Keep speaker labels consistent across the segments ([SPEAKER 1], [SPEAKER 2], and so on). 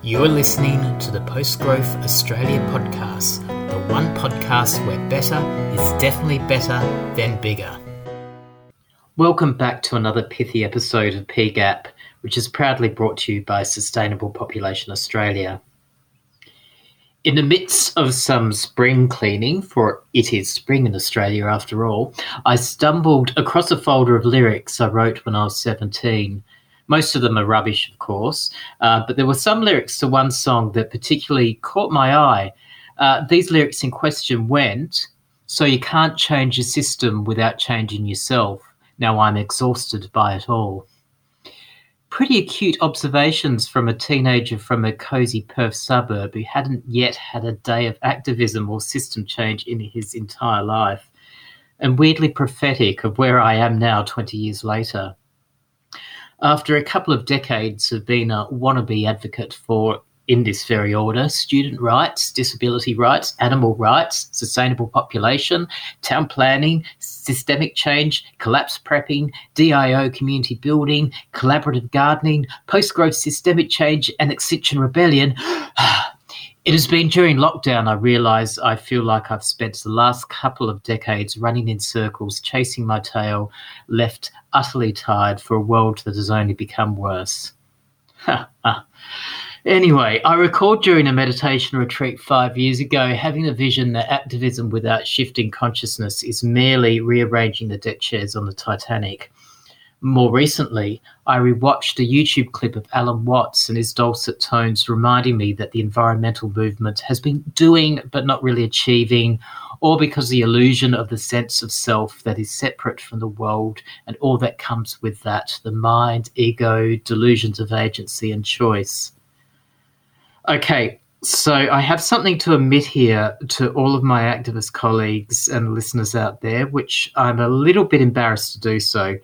[SPEAKER 1] You are listening to the Post Growth Australia podcast, the one podcast where better is definitely better than bigger. Welcome back to another pithy episode of PGAP, which is proudly brought to you by Sustainable Population Australia. In the midst of some spring cleaning, for it is spring in Australia after all, I stumbled across a folder of lyrics I wrote when I was 17. Most of them are rubbish, of course, uh, but there were some lyrics to one song that particularly caught my eye. Uh, these lyrics in question went, So you can't change your system without changing yourself. Now I'm exhausted by it all pretty acute observations from a teenager from a cosy Perth suburb who hadn't yet had a day of activism or system change in his entire life, and weirdly prophetic of where I am now 20 years later. After a couple of decades of being a wannabe advocate for in this very order student rights, disability rights, animal rights, sustainable population, town planning, systemic change, collapse prepping, DIO community building, collaborative gardening, post growth systemic change, and extinction rebellion. Ah, It has been during lockdown I realise I feel like I've spent the last couple of decades running in circles, chasing my tail, left utterly tired for a world that has only become worse. Anyway, I recalled during a meditation retreat five years ago having a vision that activism without shifting consciousness is merely rearranging the deck chairs on the Titanic. More recently, I rewatched a YouTube clip of Alan Watts and his dulcet tones reminding me that the environmental movement has been doing but not really achieving, or because the illusion of the sense of self that is separate from the world and all that comes with that the mind, ego, delusions of agency and choice. Okay, so I have something to admit here to all of my activist colleagues and listeners out there, which I'm a little bit embarrassed to do so.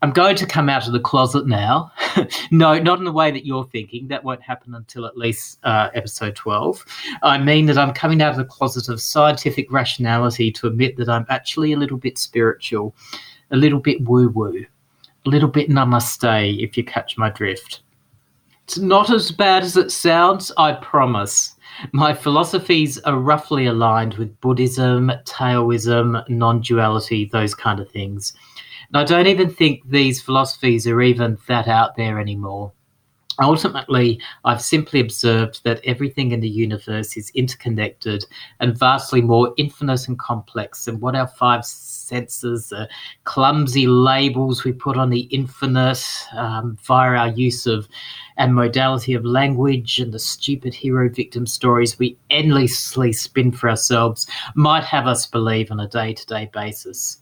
[SPEAKER 1] I'm going to come out of the closet now. no, not in the way that you're thinking. That won't happen until at least uh, episode 12. I mean that I'm coming out of the closet of scientific rationality to admit that I'm actually a little bit spiritual, a little bit woo woo, a little bit namaste, if you catch my drift. It's not as bad as it sounds, I promise. My philosophies are roughly aligned with Buddhism, Taoism, non duality, those kind of things. And I don't even think these philosophies are even that out there anymore. Ultimately, I've simply observed that everything in the universe is interconnected and vastly more infinite and complex than what our five senses, the clumsy labels we put on the infinite um, via our use of and modality of language and the stupid hero victim stories we endlessly spin for ourselves might have us believe on a day to day basis.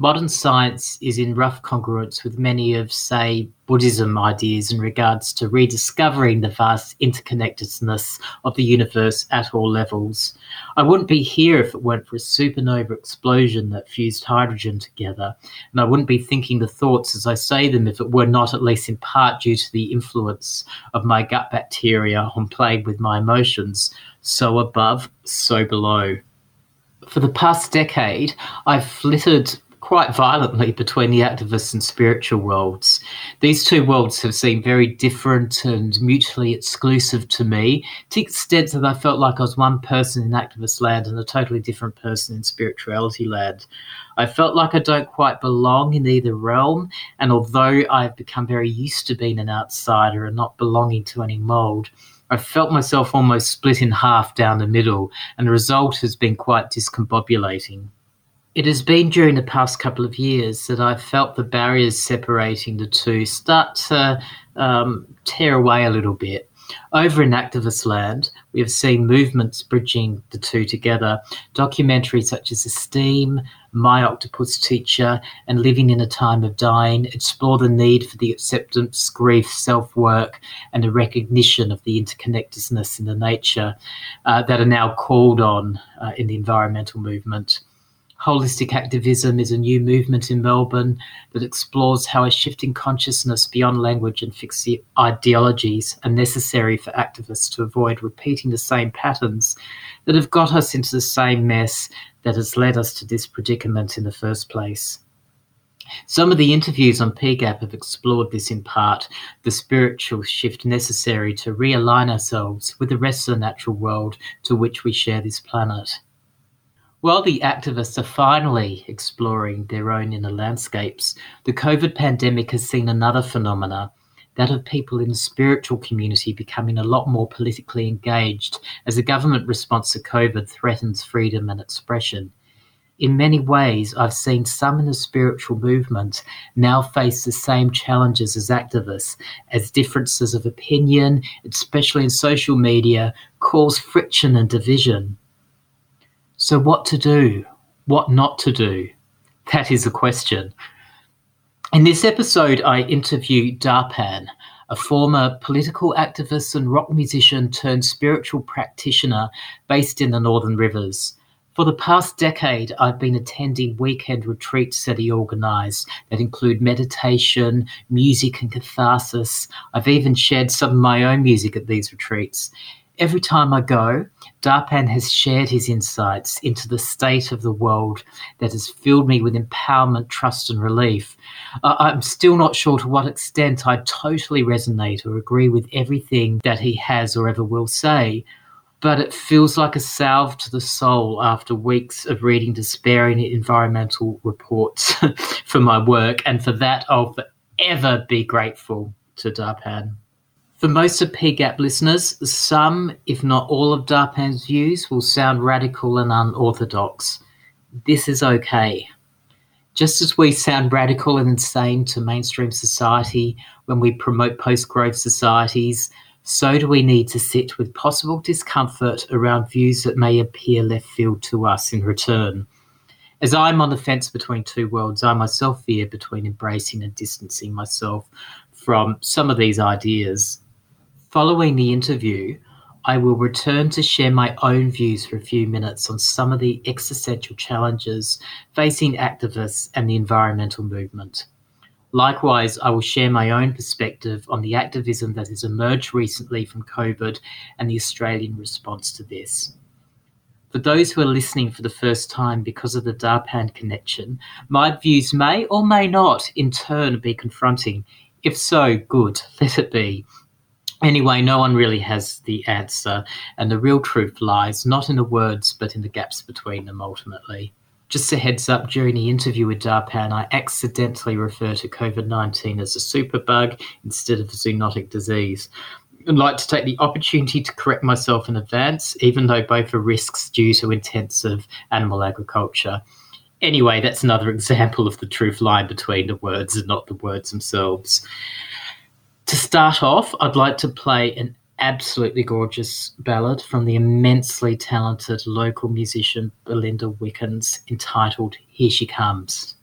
[SPEAKER 1] Modern science is in rough congruence with many of, say, Buddhism ideas in regards to rediscovering the vast interconnectedness of the universe at all levels. I wouldn't be here if it weren't for a supernova explosion that fused hydrogen together, and I wouldn't be thinking the thoughts as I say them if it were not at least in part due to the influence of my gut bacteria on playing with my emotions, so above, so below. For the past decade, I've flitted quite violently between the activist and spiritual worlds. These two worlds have seemed very different and mutually exclusive to me, to the extent that I felt like I was one person in activist land and a totally different person in spirituality land. I felt like I don't quite belong in either realm, and although I've become very used to being an outsider and not belonging to any mold, I felt myself almost split in half down the middle, and the result has been quite discombobulating. It has been during the past couple of years that I've felt the barriers separating the two start to um, tear away a little bit. Over in activist land, we have seen movements bridging the two together. Documentaries such as Esteem, My Octopus Teacher, and Living in a Time of Dying explore the need for the acceptance, grief, self work, and the recognition of the interconnectedness in the nature uh, that are now called on uh, in the environmental movement. Holistic activism is a new movement in Melbourne that explores how a shifting consciousness beyond language and fixed ideologies are necessary for activists to avoid repeating the same patterns that have got us into the same mess that has led us to this predicament in the first place. Some of the interviews on PGAP have explored this in part, the spiritual shift necessary to realign ourselves with the rest of the natural world to which we share this planet. While the activists are finally exploring their own inner landscapes, the COVID pandemic has seen another phenomena that of people in the spiritual community becoming a lot more politically engaged as the government response to COVID threatens freedom and expression in many ways, I've seen some in the spiritual movement now face the same challenges as activists, as differences of opinion, especially in social media, cause friction and division. So, what to do? What not to do? That is a question. In this episode, I interview Darpan, a former political activist and rock musician turned spiritual practitioner based in the Northern Rivers. For the past decade, I've been attending weekend retreats that he organised that include meditation, music, and catharsis. I've even shared some of my own music at these retreats. Every time I go, Darpan has shared his insights into the state of the world that has filled me with empowerment, trust, and relief. Uh, I'm still not sure to what extent I totally resonate or agree with everything that he has or ever will say but it feels like a salve to the soul after weeks of reading despairing environmental reports for my work, and for that I'll forever be grateful to Darpan. For most of PGAP listeners, some, if not all, of Darpan's views will sound radical and unorthodox. This is okay. Just as we sound radical and insane to mainstream society when we promote post growth societies, so do we need to sit with possible discomfort around views that may appear left field to us in return. As I'm on the fence between two worlds, I myself fear between embracing and distancing myself from some of these ideas. Following the interview, I will return to share my own views for a few minutes on some of the existential challenges facing activists and the environmental movement. Likewise, I will share my own perspective on the activism that has emerged recently from COVID and the Australian response to this. For those who are listening for the first time because of the Darpan connection, my views may or may not in turn be confronting. If so, good, let it be. Anyway, no one really has the answer, and the real truth lies not in the words but in the gaps between them ultimately. Just a heads up during the interview with Darpan, I accidentally refer to COVID 19 as a superbug instead of a zoonotic disease. I'd like to take the opportunity to correct myself in advance, even though both are risks due to intensive animal agriculture. Anyway, that's another example of the truth line between the words and not the words themselves. To start off, I'd like to play an absolutely gorgeous ballad from the immensely talented local musician Belinda Wickens entitled Here She Comes.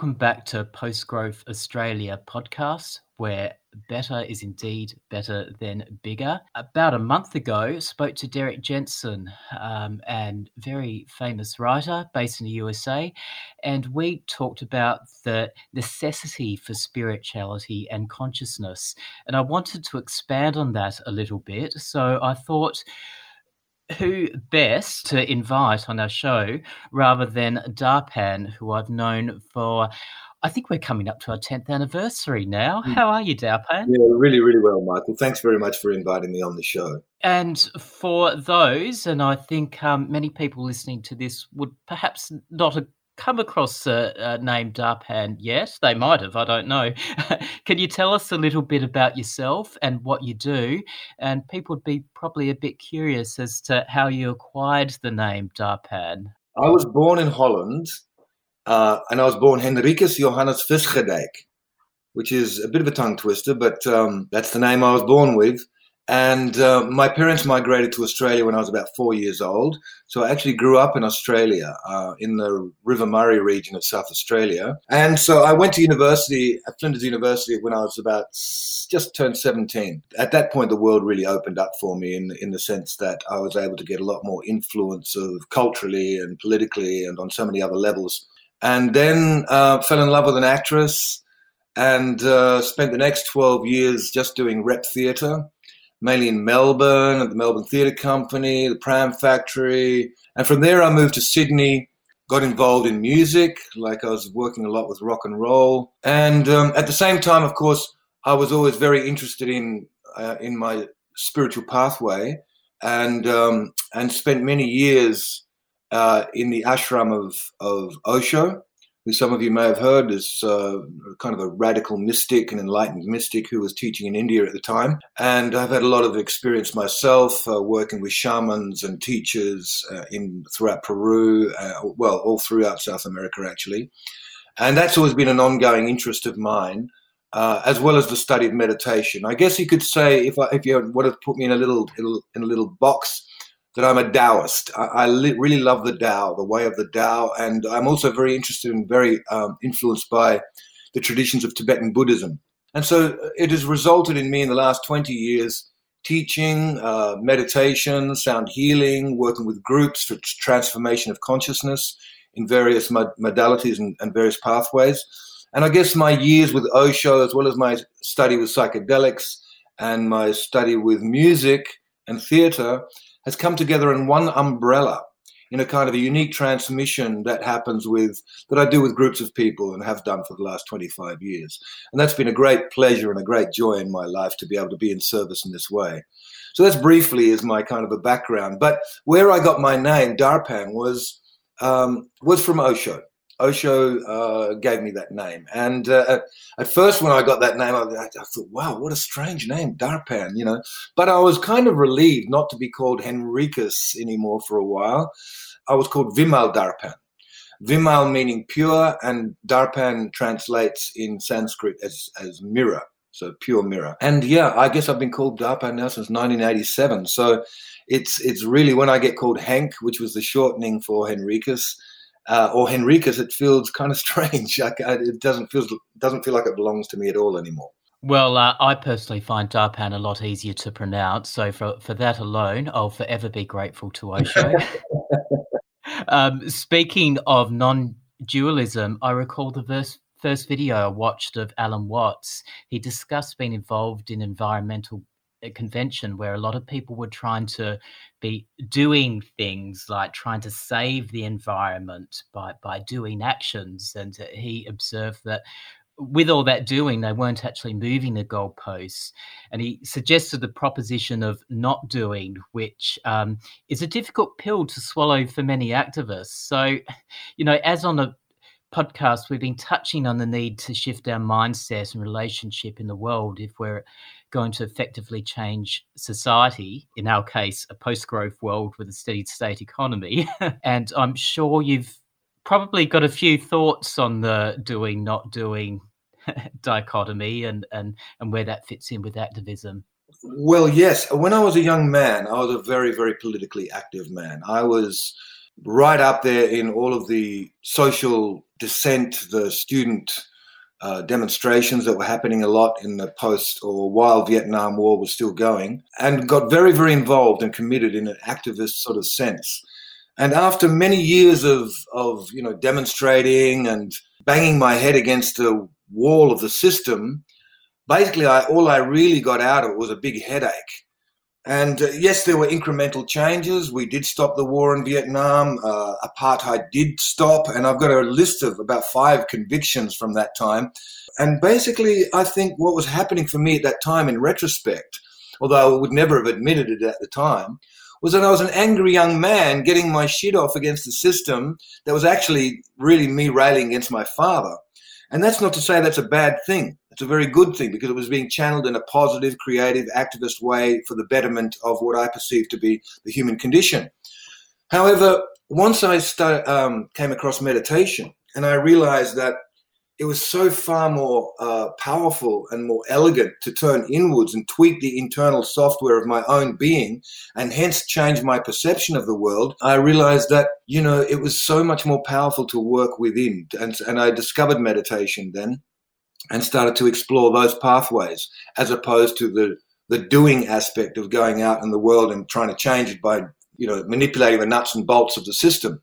[SPEAKER 1] Welcome back to Post Growth Australia podcast, where better is indeed better than bigger. About a month ago, spoke to Derrick Jensen, um, and very famous writer based in the USA, and we talked about the necessity for spirituality and consciousness. And I wanted to expand on that a little bit, so I thought who best to invite on our show rather than Darpan, who I've known for, I think we're coming up to our 10th anniversary now. Mm. How are you, Darpan?
[SPEAKER 2] Yeah, really, really well, Michael. Thanks very much for inviting me on the show.
[SPEAKER 1] And for those, and I think um, many people listening to this would perhaps not come across a, a name Darpan yet. They might have, I don't know. Can you tell us a little bit about yourself and what you do? And people would be probably a bit curious as to how you acquired the name Darpan.
[SPEAKER 2] I was born in Holland, uh, and I was born Henricus Johannes Visgedijk, which is a bit of a tongue twister, but um, that's the name I was born with. And uh, my parents migrated to Australia when I was about four years old. So I actually grew up in Australia, uh, in the River Murray region of South Australia. And so I went to university at Flinders University when I was about just turned 17. At that point, the world really opened up for me in, in the sense that I was able to get a lot more influence of culturally and politically and on so many other levels. And then uh, fell in love with an actress and uh, spent the next 12 years just doing rep theatre mainly in Melbourne at the Melbourne Theatre Company, the Pram Factory. And from there, I moved to Sydney got involved in music, like I was working a lot with rock and roll. And um, at the same time, of course, I was always very interested in uh, in my spiritual pathway, and um, and spent many years uh, in the ashram of of Osho, who some of you may have heard is uh, kind of a radical mystic, an enlightened mystic who was teaching in India at the time. And I've had a lot of experience myself uh, working with shamans and teachers uh, in throughout Peru, uh, well, all throughout South America actually. And that's always been an ongoing interest of mine. Uh, as well as the study of meditation, I guess you could say, if I, if you would have put me in a little in a little box, that I'm a Taoist. I, I li- really love the Tao, the way of the Tao, and I'm also very interested and very um, influenced by the traditions of Tibetan Buddhism. And so uh, it has resulted in me in the last 20 years teaching, uh, meditation, sound healing, working with groups for transformation of consciousness in various mod- modalities and, and various pathways. And I guess my years with Osho, as well as my study with psychedelics and my study with music and theater, has come together in one umbrella in a kind of a unique transmission that happens with that I do with groups of people and have done for the last 25 years. And that's been a great pleasure and a great joy in my life to be able to be in service in this way. So that's briefly is my kind of a background. But where I got my name, Darpan, was um, was from Osho. Osho uh, gave me that name. And uh, at, first, when I got that name, I, I, thought, wow, what a strange name, Darpan, you know. But I was kind of relieved not to be called Henricus anymore for a while. I was called Vimal Darpan. Vimal meaning pure, and Darpan translates in Sanskrit as, as mirror, so pure mirror. And yeah, I guess I've been called Darpan now since 1987. So it's it's really when I get called Hank, which was the shortening for Henricus, uh, or Henriquez, it feels kind of strange. it doesn't feel doesn't feel like it belongs to me at all anymore.
[SPEAKER 1] Well, uh, I personally find Darpan a lot easier to pronounce. So for for that alone, I'll forever be grateful to Osho. um, speaking of non-dualism, I recall the verse, first video I watched of Alan Watts. He discussed being involved in environmental convention where a lot of people were trying to be doing things like trying to save the environment by by doing actions. And he observed that with all that doing they weren't actually moving the goalposts. And he suggested the proposition of not doing which um, is a difficult pill to swallow for many activists. So you know as on a podcast we've been touching on the need to shift our mindset and relationship in the world. If we're going to effectively change society, in our case, a post growth world with a steady state economy. and I'm sure you've probably got a few thoughts on the doing, not doing dichotomy and, and, and where that fits in with activism.
[SPEAKER 2] Well, yes. When I was a young man, I was a very, very politically active man. I was right up there in all of the social dissent, the student uh, demonstrations that were happening a lot in the post or while Vietnam War was still going, and got very, very involved and committed in an activist sort of sense. And after many years of, of you know demonstrating and banging my head against the wall of the system, basically I, all I really got out of it was a big headache and uh, yes, there were incremental changes. We did stop the war in Vietnam. Uh, apartheid did stop. And I've got a list of about five convictions from that time. And basically, I think what was happening for me at that time in retrospect, although I would never have admitted it at the time, was that I was an angry young man getting my shit off against the system that was actually really me railing against my father. And that's not to say that's a bad thing. It's a very good thing because it was being channeled in a positive, creative, activist way for the betterment of what I perceive to be the human condition. However, once I um, came across meditation and I realized that it was so far more uh, powerful and more elegant to turn inwards and tweak the internal software of my own being and hence change my perception of the world. I realized that, you know, it was so much more powerful to work within. And, and I discovered meditation then and started to explore those pathways as opposed to the, the doing aspect of going out in the world and trying to change it by, you know, manipulating the nuts and bolts of the system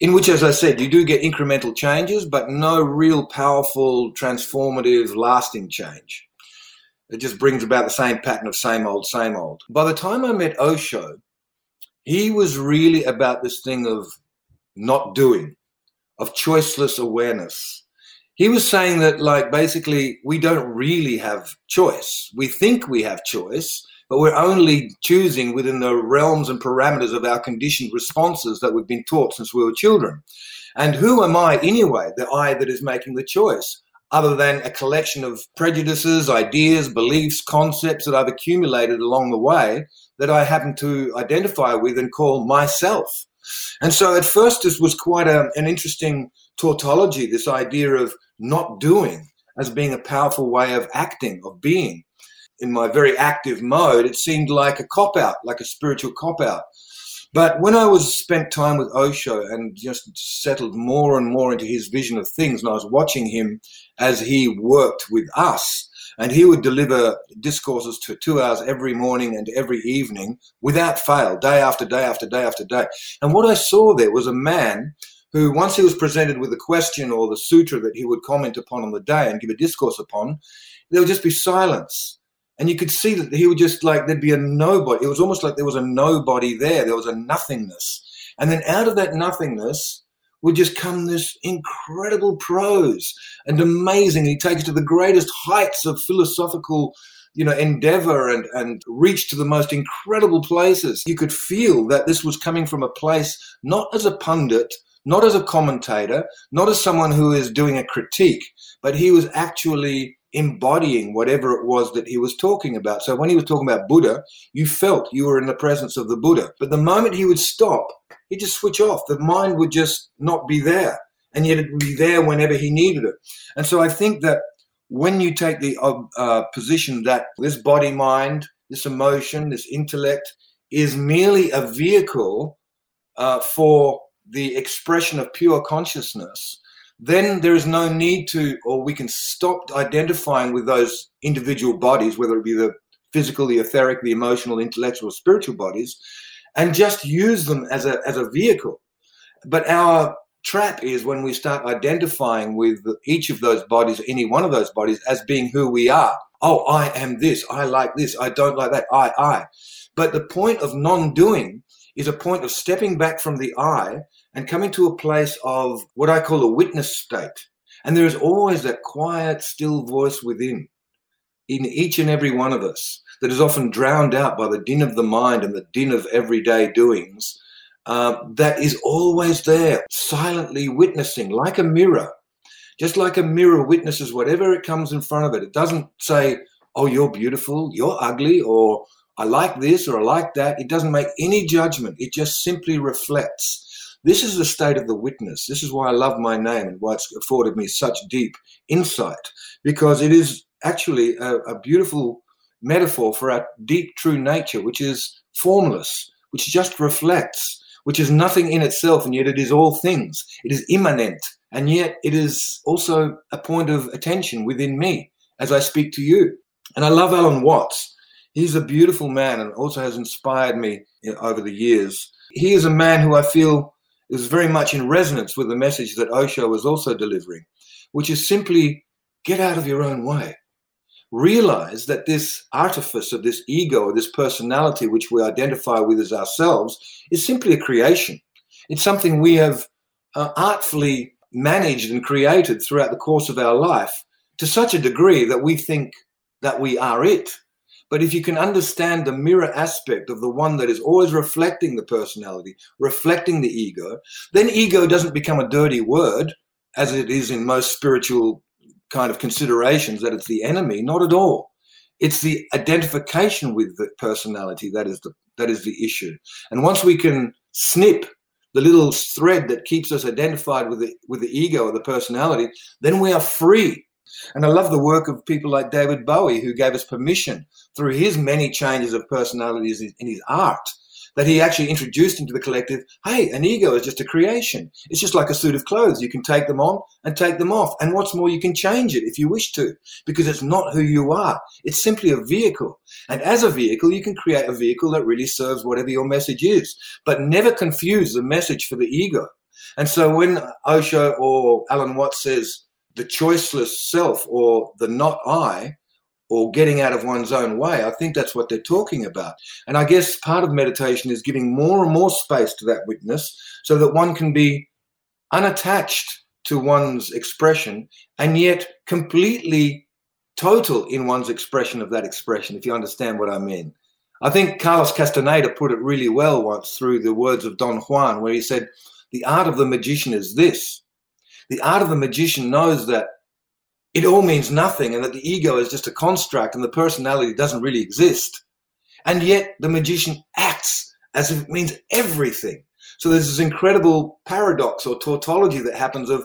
[SPEAKER 2] in which, as I said, you do get incremental changes, but no real powerful, transformative, lasting change. It just brings about the same pattern of same old, same old. By the time I met Osho, he was really about this thing of not doing. of choiceless awareness. He was saying that, like, basically, we don't really have choice. We think we have choice, but we're only choosing within the realms and parameters of our conditioned responses that we've been taught since we were children. And who am I anyway, the I that is making the choice? other than a collection of prejudices, ideas, beliefs, concepts that I've accumulated along the way that I happen to identify with and call myself. And so at first, this was quite a, an interesting tautology, this idea of not doing as being a powerful way of acting, of being. In my very active mode, it seemed like a cop out, like a spiritual cop out. But when I was spent time with Osho and just settled more and more into his vision of things, and I was watching him as he worked with us, and he would deliver discourses to two hours every morning and every evening without fail, day after day after day after day. And what I saw there was a man who, once he was presented with a question or the sutra that he would comment upon on the day and give a discourse upon, there would just be silence and you could see that he would just like there'd be a nobody. It was almost like there was a nobody there. There was a nothingness, and then out of that nothingness would just come this incredible prose and amazing. He takes it to the greatest heights of philosophical you know endeavor and and reach to the most incredible places you could feel that this was coming from a place not as a pundit not as a commentator not as someone who is doing a critique but he was actually embodying whatever it was that he was talking about. So when he was talking about Buddha, you felt you were in the presence of the Buddha. But the moment he would stop, he'd just switch off. The mind would just not be there. And yet it would be there whenever he needed it. And so I think that when you take the uh, uh position that this body mind, this emotion, this intellect is merely a vehicle uh, for the expression of pure consciousness, then there is no need to, or we can stop identifying with those individual bodies, whether it be the physical, the etheric, the emotional, intellectual, spiritual bodies, and just use them as a, as a vehicle. But our trap is when we start identifying with each of those bodies, any one of those bodies, as being who we are. Oh, I am this. I like this. I don't like that. I, I. But the point of non doing is a point of stepping back from the I and coming to a place of what I call a witness state. And there is always that quiet, still voice within, in each and every one of us, that is often drowned out by the din of the mind and the din of everyday doings, uh, that is always there, silently witnessing, like a mirror. Just like a mirror witnesses whatever it comes in front of it. It doesn't say, oh, you're beautiful, you're ugly, or I like this or I like that. It doesn't make any judgment. It just simply reflects. This is the state of the witness. This is why I love my name and why it's afforded me such deep insight, because it is actually a, a beautiful metaphor for our deep, true nature, which is formless, which just reflects, which is nothing in itself, and yet it is all things. It is immanent, and yet it is also a point of attention within me as I speak to you. And I love Alan Watts. He's a beautiful man and also has inspired me over the years. He is a man who I feel is very much in resonance with the message that Osho was also delivering, which is simply get out of your own way. Realize that this artifice of this ego, this personality, which we identify with as ourselves, is simply a creation. It's something we have uh, artfully managed and created throughout the course of our life to such a degree that we think that we are it. But if you can understand the mirror aspect of the one that is always reflecting the personality, reflecting the ego, then ego doesn't become a dirty word, as it is in most spiritual kind of considerations that it's the enemy. Not at all. It's the identification with the personality that is the that is the issue. And once we can snip the little thread that keeps us identified with the with the ego or the personality, then we are free and I love the work of people like David Bowie, who gave us permission through his many changes of personalities in his art that he actually introduced into the collective hey, an ego is just a creation. It's just like a suit of clothes. You can take them on and take them off. And what's more, you can change it if you wish to, because it's not who you are. It's simply a vehicle. And as a vehicle, you can create a vehicle that really serves whatever your message is, but never confuse the message for the ego. And so when Osho or Alan Watts says, the choiceless self or the not I or getting out of one's own way. I think that's what they're talking about. And I guess part of meditation is giving more and more space to that witness so that one can be unattached to one's expression, and yet completely total in one's expression of that expression, if you understand what I mean. I think Carlos Castaneda put it really well once through the words of Don Juan, where he said, The art of the magician is this. The art of the magician knows that it all means nothing and that the ego is just a construct and the personality doesn't really exist. And yet the magician acts as if it means everything. So there's this incredible paradox or tautology that happens of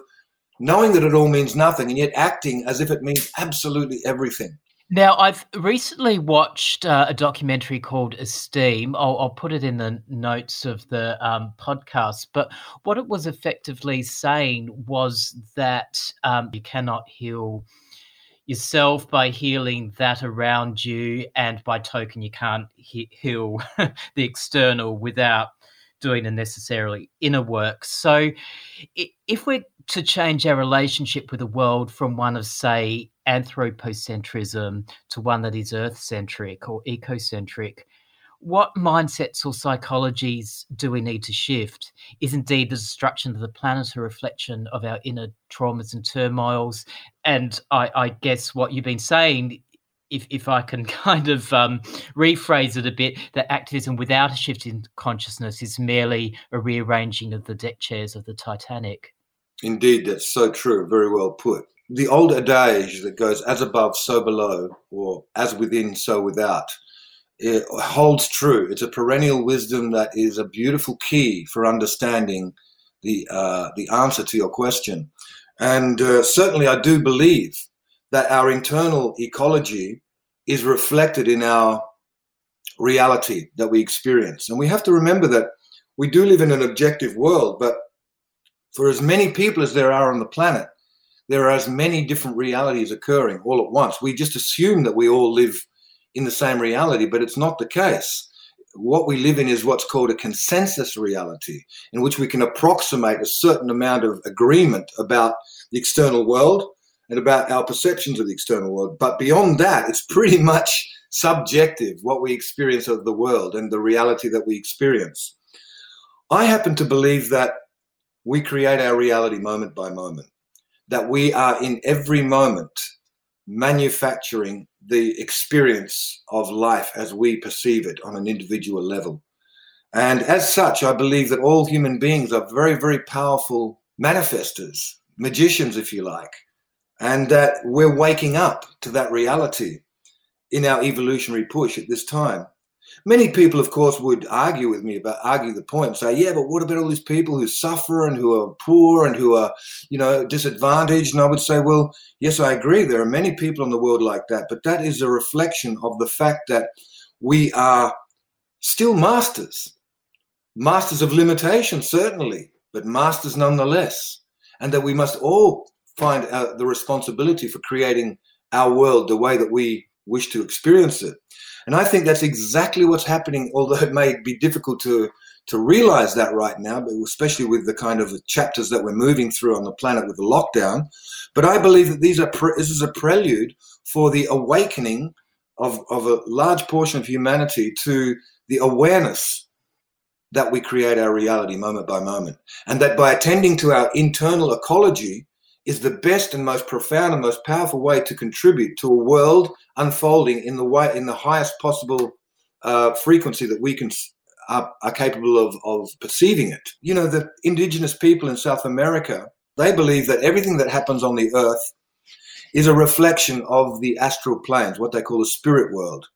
[SPEAKER 2] knowing that it all means nothing and yet acting as if it means absolutely everything.
[SPEAKER 1] Now, I've recently watched uh, a documentary called Esteem. I'll, I'll, put it in the notes of the um, podcast. But what it was effectively saying was that um, you cannot heal yourself by healing that around you, and by token, you can't he- heal the external without doing the necessarily inner work. So, if we're to change our relationship with the world from one of, say, anthropocentrism to one that is earth centric or ecocentric, what mindsets or psychologies do we need to shift? Is indeed the destruction of the planet a reflection of our inner traumas and turmoils? And I, I guess what you've been saying if if I can kind of um, rephrase it a bit, that activism without a shift in consciousness is merely a rearranging of the deck chairs of the Titanic.
[SPEAKER 2] Indeed, that's so true. Very well put. The old adage that goes "as above, so below," or "as within, so without," it holds true. It's a perennial wisdom that is a beautiful key for understanding the uh, the answer to your question. And uh, certainly, I do believe that our internal ecology is reflected in our reality that we experience. And we have to remember that we do live in an objective world, but for as many people as there are on the planet, there are as many different realities occurring all at once. We just assume that we all live in the same reality, but it's not the case. What we live in is what's called a consensus reality, in which we can approximate a certain amount of agreement about the external world and about our perceptions of the external world. But beyond that, it's pretty much subjective what we experience of the world and the reality that we experience. I happen to believe that we create our reality moment by moment, that we are in every moment manufacturing the experience of life as we perceive it on an individual level. And as such, I believe that all human beings are very, very powerful manifestors, magicians, if you like and that we're waking up to that reality in our evolutionary push at this time. Many people, of course, would argue with me about argue the point and say, yeah, but what about all these people who suffer and who are poor and who are, you know, disadvantaged? And I would say, well, yes, I agree. There are many people in the world like that, but that is a reflection of the fact that we are still masters, masters of limitation, certainly, but masters nonetheless, and that we must all find uh, the responsibility for creating our world the way that we wish to experience it. And I think that's exactly what's happening, although it may be difficult to, to realize that right now, but especially with the kind of chapters that we're moving through on the planet with the lockdown. But I believe that these are pre- this is a prelude for the awakening of, of a large portion of humanity to the awareness that we create our reality moment by moment. And that by attending to our internal ecology, is the best and most profound and most powerful way to contribute to a world unfolding in the way in the highest possible uh, frequency that we can are, are capable of, of perceiving it. You know, the indigenous people in South America they believe that everything that happens on the earth is a reflection of the astral planes, what they call the spirit world.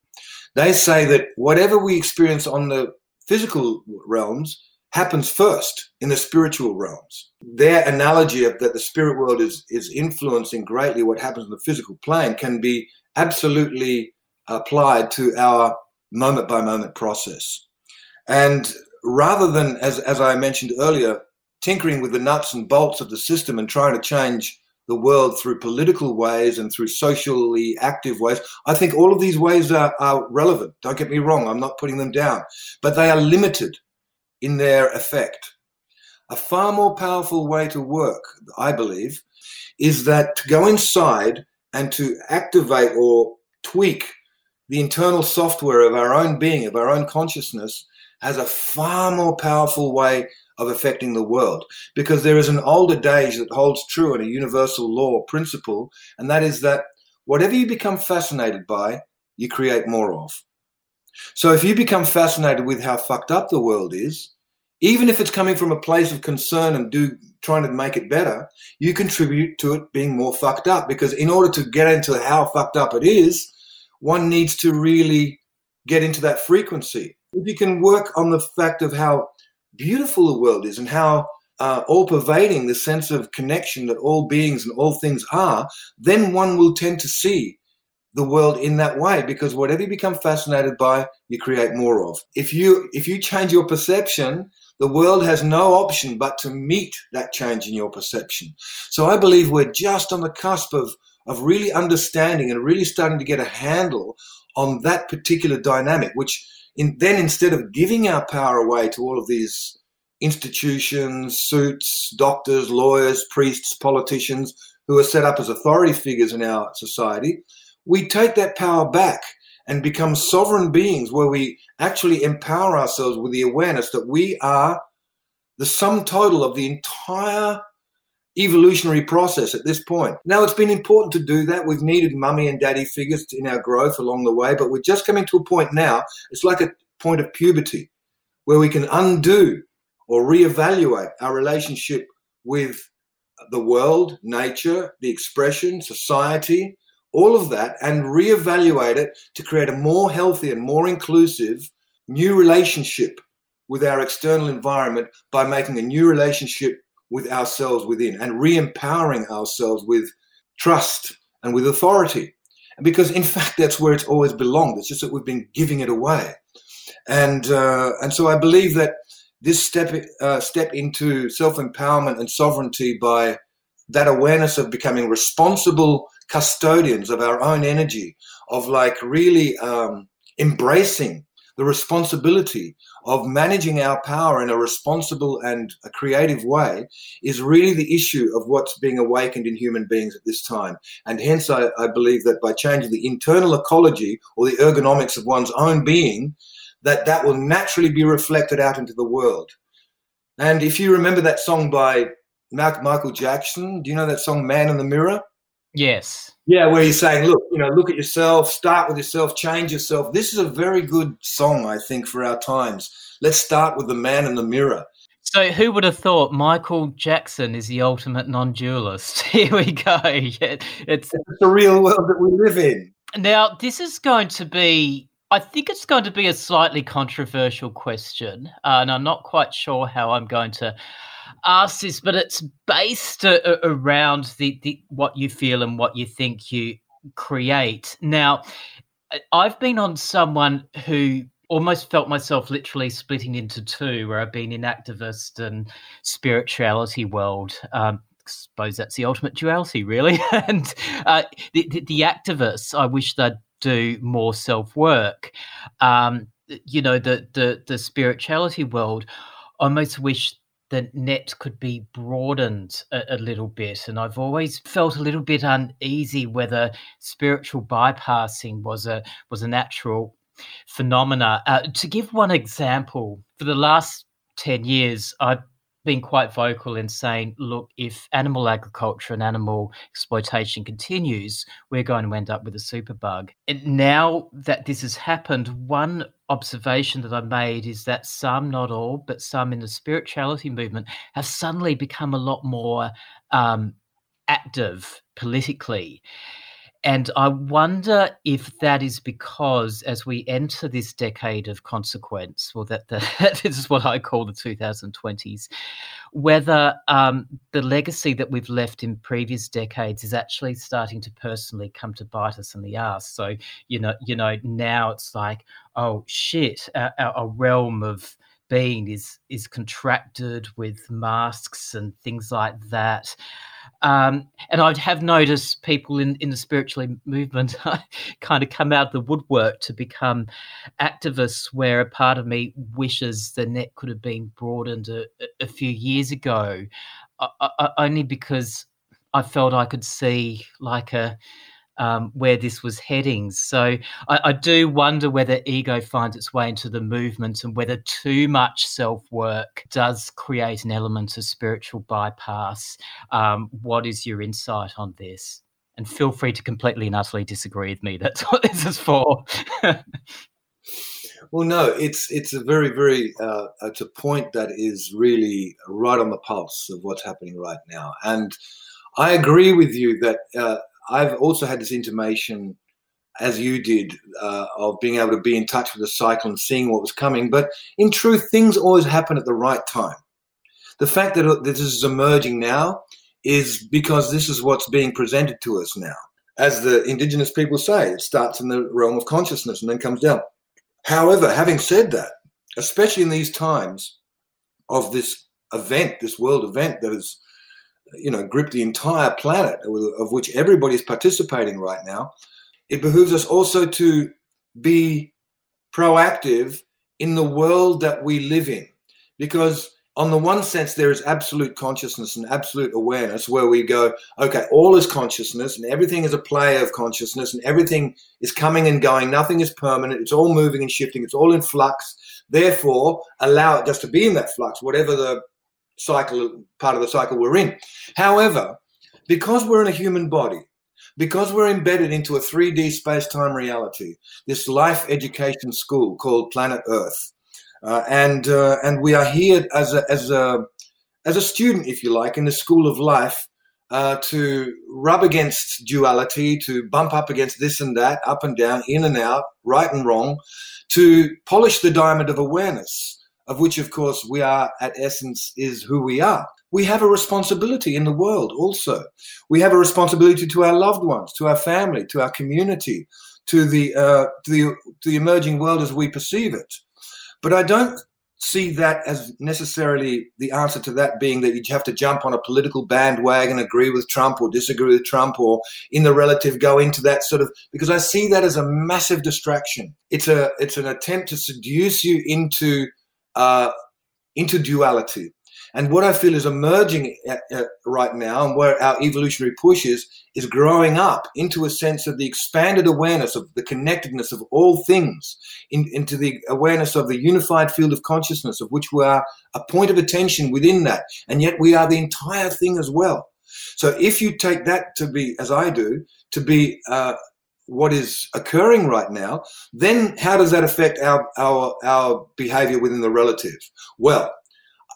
[SPEAKER 2] They say that whatever we experience on the physical realms happens first in the spiritual realms. Their analogy of that the spirit world is is influencing greatly what happens in the physical plane can be absolutely applied to our moment by moment process. And rather than as as I mentioned earlier, tinkering with the nuts and bolts of the system and trying to change the world through political ways and through socially active ways. I think all of these ways are, are relevant. Don't get me wrong, I'm not putting them down, but they are limited in their effect. A far more powerful way to work, I believe, is that to go inside and to activate or tweak the internal software of our own being, of our own consciousness, has a far more powerful way of affecting the world because there is an old adage that holds true and a universal law principle, and that is that whatever you become fascinated by, you create more of. So if you become fascinated with how fucked up the world is, even if it's coming from a place of concern and do trying to make it better, you contribute to it being more fucked up. Because in order to get into how fucked up it is, one needs to really get into that frequency. If you can work on the fact of how beautiful the world is and how uh, all pervading the sense of connection that all beings and all things are, then one will tend to see the world in that way because whatever you become fascinated by you create more of. If you if you change your perception the world has no option but to meet that change in your perception. So i believe we're just on the cusp of of really understanding and really starting to get a handle on that particular dynamic which in, then instead of giving our power away to all of these institutions suits doctors lawyers priests politicians who are set up as authority figures in our society we take that power back and become sovereign beings where we actually empower ourselves with the awareness that we are the sum total of the entire evolutionary process at this point. Now, it's been important to do that. We've needed mummy and daddy figures in our growth along the way, but we're just coming to a point now, it's like a point of puberty where we can undo or reevaluate our relationship with the world, nature, the expression, society, all of that and reevaluate it to create a more healthy and more inclusive new relationship with our external environment by making a new relationship with ourselves within and re-empowering ourselves with trust and with authority. Because in fact that's where it's always belonged. It's just that we've been giving it away. And uh, and so i believe that this step uh, step into self-empowerment and sovereignty by that awareness of becoming responsible custodians of our own energy, of like really um, embracing the responsibility of managing our power in a responsible and a creative way is really the issue of what's being awakened in human beings at this time. And hence, I, I believe that by changing the internal ecology or the ergonomics of one's own being, that that will naturally be reflected out into the world. And if you remember that song by Michael Jackson, do you know that song "Man in the Mirror"?
[SPEAKER 1] Yes.
[SPEAKER 2] Yeah, where you're saying, look, you know, look at yourself, start with yourself, change yourself. This is a very good song, I think, for our times. Let's start with the man in the mirror.
[SPEAKER 1] So, who would have thought Michael Jackson is the ultimate non-dualist? Here we go. It's,
[SPEAKER 2] it's the real world that we live in.
[SPEAKER 1] Now, this is going to be. I think it's going to be a slightly controversial question, uh, and I'm not quite sure how I'm going to ask this, but it's based uh, around the, the what you feel and what you think you create. Now, I've been on someone who almost felt myself literally splitting into two, where I've been in activist and spirituality world. Um, I suppose that's the ultimate duality, really. and uh, the, the, the, activists, I wish they'd do more self work. Um, you know, the the the spirituality world, I almost wish the net could be broadened a, a, little bit. And I've always felt a little bit uneasy whether spiritual bypassing was a was a natural phenomena. Uh, to give one example, for the last ten years, I've been quite vocal in saying, look, if animal agriculture and animal exploitation continues, we're going to end up with a superbug. And now that this has happened, one observation that I made is that some, not all, but some in the spirituality movement have suddenly become a lot more um, active politically. And I wonder if that is because as we enter this decade of consequence, or that the, this is what I call the 2020s, whether um, the legacy that we've left in previous decades is actually starting to personally come to bite us in the ass. So, you know, you know, now it's like, oh shit, our realm of being is is contracted with masks and things like that. Um, and I have noticed people in, in the spiritual movement kind of come out of the woodwork to become activists, where a part of me wishes the net could have been broadened a, a few years ago, uh, uh, only because I felt I could see like a um, where this was heading. So I, I, do wonder whether ego finds its way into the movement and whether too much self work does create an element of spiritual bypass. Um, what is your insight on this? And feel free to completely and utterly disagree with me. That's what this is for.
[SPEAKER 2] Well, no, it's it's a very very uh, it's a point that is really right on the pulse of what's happening right now, and I agree with you that uh, I've also had this intimation, as you did, uh, of being able to be in touch with the cycle and seeing what was coming. But in truth, things always happen at the right time. The fact that this is emerging now is because this is what's being presented to us now. As the indigenous people say, it starts in the realm of consciousness and then comes down. However, having said that, especially in these times of this event, this world event that has, you know, grip the entire planet, of which everybody is participating right now, it behooves us also to be proactive in the world that we live in. Because on the one sense, there is absolute consciousness and absolute awareness where we go, okay, all is consciousness and everything is a play of consciousness and everything is coming and going. Nothing is permanent. It's all moving and shifting. It's all in flux. Therefore, allow it just to be in that flux, whatever the cycle, part of the cycle we're in. However, because we're in a human body, because we're embedded into a 3D space time reality, this life education school called Planet Earth, uh, and uh, and we are here as a as a as a student, if you like, in the school of life. Uh, to rub against duality, to bump up against this and that, up and down, in and out, right and wrong, to polish the diamond of awareness, of which, of course, we are at essence is who we are. We have a responsibility in the world also. We have a responsibility to our loved ones, to our family, to our community, to the, uh, to the, to the emerging world as we perceive it. But I don't see that as necessarily the answer to that being that you have to jump on a political bandwagon, agree with Trump or disagree with Trump, or in the relative go into that sort of because I see that as a massive distraction. It's a it's an attempt to seduce you into uh, into duality. And what I feel is emerging at, uh, at, uh, right now, and where our evolutionary push is, is growing up into a sense of the expanded awareness of the connectedness of all things, in, into the awareness of the unified field of consciousness, of which we are a point of attention within that, and yet we are the entire thing as well. So if you take that to be, as I do, to be uh, what is occurring right now, then how does that affect our, our, our behavior within the relative? Well,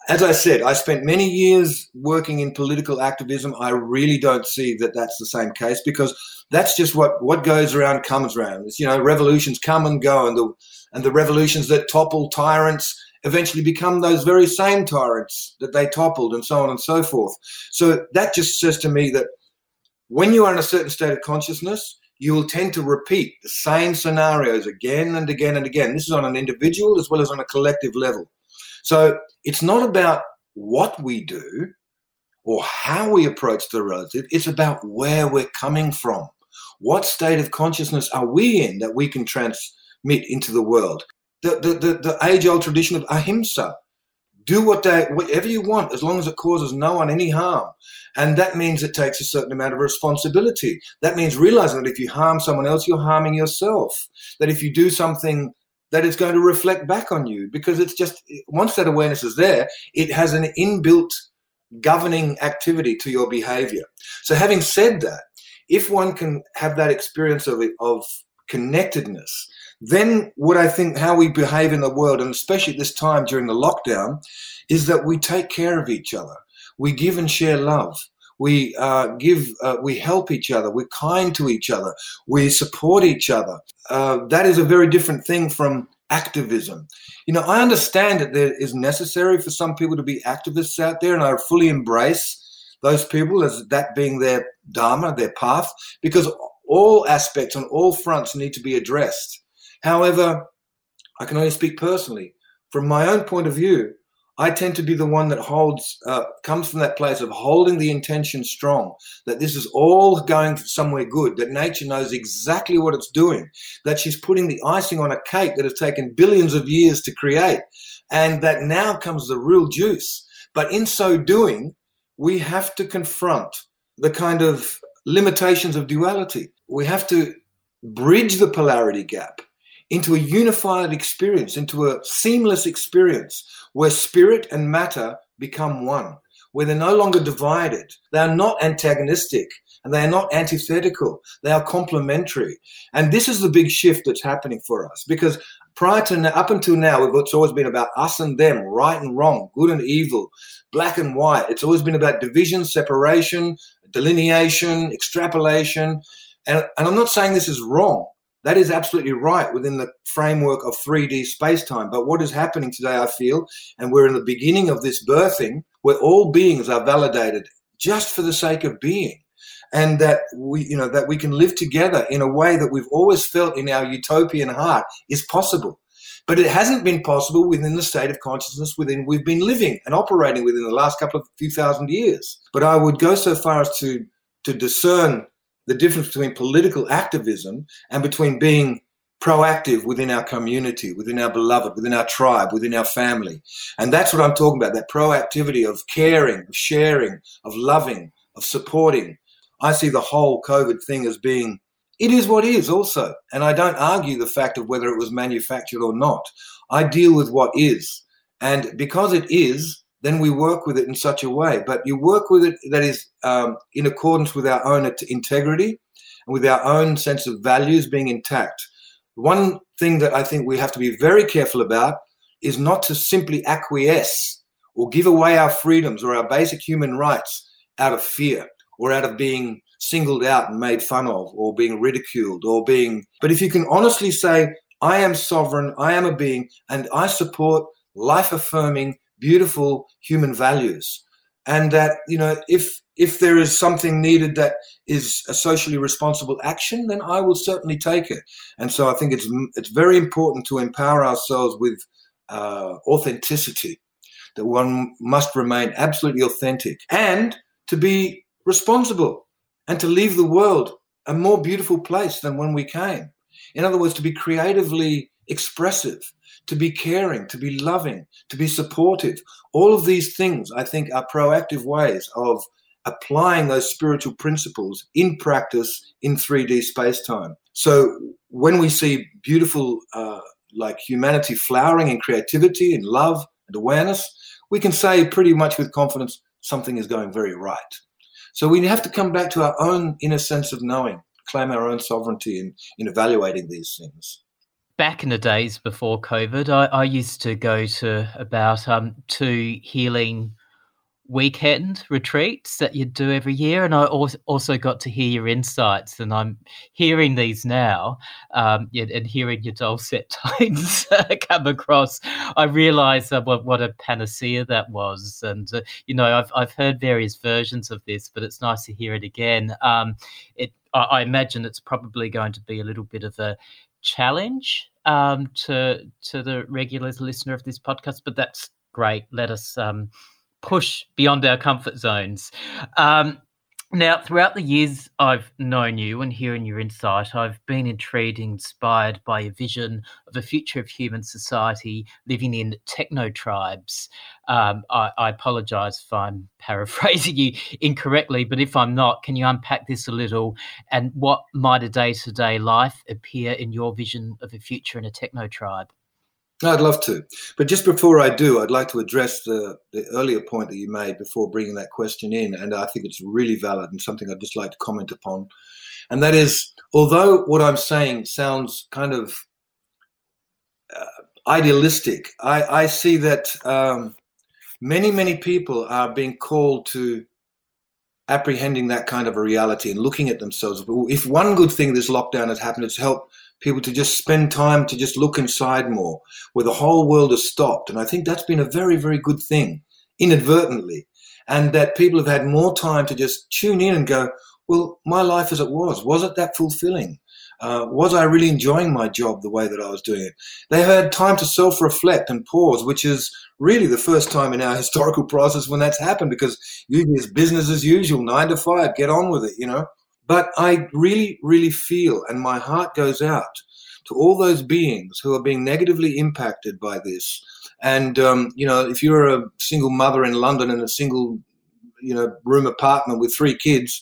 [SPEAKER 2] as I said, I spent many years working in political activism. I really don't see that that's the same case because that's just what what goes around comes around. It's, you know, revolutions come and go, and the and the revolutions that topple tyrants eventually become those very same tyrants that they toppled, and so on and so forth. So that just says to me that when you are in a certain state of consciousness, you will tend to repeat the same scenarios again and again and again. This is on an individual as well as on a collective level. So it's not about what we do or how we approach the relative, it's about where we're coming from. What state of consciousness are we in that we can transmit into the world? The, the, the, the age old tradition of ahimsa. Do what they, whatever you want, as long as it causes no one any harm. And that means it takes a certain amount of responsibility. That means realizing that if you harm someone else, you're harming yourself. That if you do something that is going to reflect back on you because it's just once that awareness is there, it has an inbuilt governing activity to your behavior. So, having said that, if one can have that experience of of connectedness, then what I think how we behave in the world, and especially at this time during the lockdown, is that we take care of each other. We give and share love we uh, give, uh, we help each other, we're kind to each other, we support each other. Uh, that is a very different thing from activism. You know, I understand that there is necessary for some people to be activists out there, and I fully embrace those people as that being their dharma, their path, because all aspects on all fronts need to be addressed. However, I can only speak personally. From my own point of view, I tend to be the one that holds, uh, comes from that place of holding the intention strong, that this is all going somewhere good, that nature knows exactly what it's doing, that she's putting the icing on a cake that has taken billions of years to create, and that now comes the real juice. But in so doing, we have to confront the kind of limitations of duality. We have to bridge the polarity gap into a unified experience, into a seamless experience where spirit and matter become one, where they're no longer divided. They are not antagonistic and they are not antithetical. They are complementary. And this is the big shift that's happening for us because prior to now, up until now, it's always been about us and them, right and wrong, good and evil, black and white. It's always been about division, separation, delineation, extrapolation. And, and I'm not saying this is wrong. That is absolutely right within the framework of 3D space time. But what is happening today, I feel, and we're in the beginning of this birthing where all beings are validated just for the sake of being. And that we you know that we can live together in a way that we've always felt in our utopian heart is possible. But it hasn't been possible within the state of consciousness within we've been living and operating within the last couple of few thousand years. But i would go so far as to to discern the difference between political activism and between being proactive within our community, within our beloved, within our tribe, within our family. And that's what I'm talking about that proactivity of caring, of sharing, of loving, of supporting, I see the whole COVID thing as being it is what is also. And I don't argue the fact of whether it was manufactured or not. I deal with what is. And because it is, then we work with it in such a way. But you work with it that is um, in accordance with our own integrity and with our own sense of values being intact. One thing that I think we have to be very careful about is not to simply acquiesce or give away our freedoms or our basic human rights out of fear or out of being singled out and made fun of or being ridiculed or being but if you can honestly say i am sovereign i am a being and i support life affirming beautiful human values and that you know if if there is something needed that is a socially responsible action then i will certainly take it and so i think it's it's very important to empower ourselves with uh, authenticity that one must remain absolutely authentic and to be responsible and to leave the world a more beautiful place than when we came. In other words, to be creatively expressive, to be caring, to be loving, to be supportive. All of these things, I think, are proactive ways of applying those spiritual principles in practice in 3D space time. So when we see beautiful, uh, like humanity flowering in creativity and love and awareness, we can say pretty much with confidence something is going very right. So we have to come back to our own inner sense of knowing, claim our own sovereignty in, in evaluating these things.
[SPEAKER 1] Back in the days before COVID, I, I used to go to about um, two healing weekend retreats that you'd do every year and i also got to hear your insights and i'm hearing these now um, and hearing your dulcet tones come across. I realize uh, what, what a panacea that was and uh, you know I've, I've heard various versions of this but it's nice to hear it again. Um, it I imagine it's probably going to be a little bit of a challenge um, to to the regular listener of this podcast but that's great let us um, push beyond our comfort zones. Um, now, throughout the years I've known you and hearing your insight, I've been intrigued inspired by a vision of a future of human society living in techno tribes. Um, I, I apologize if I'm paraphrasing you incorrectly, but if I'm not, can you unpack this a little? And what might a day to day life appear in your vision of a future in a techno tribe?
[SPEAKER 2] I'd love to. But just before I do, I'd like to address the, the earlier point that you made before bringing that question in. And I think it's really valid and something I'd just like to comment upon. And that is, although what I'm saying sounds kind of uh, idealistic, I, I, see that um, many, many people are being called to apprehending that kind of a reality and looking at themselves. If one good thing this lockdown has happened, it's helped people to just spend time to just look inside more, where the whole world has stopped. And I think that's been a very, very good thing, inadvertently. And that people have had more time to just tune in and go, well, my life as it was, was it that fulfilling? Uh, was I really enjoying my job the way that I was doing it? They had time to self reflect and pause, which is really the first time in our historical process when that's happened because usually it's business as usual, nine to five, get on with it, you know. But I really, really feel, and my heart goes out to all those beings who are being negatively impacted by this. And, um, you know, if you're a single mother in London in a single, you know, room apartment with three kids,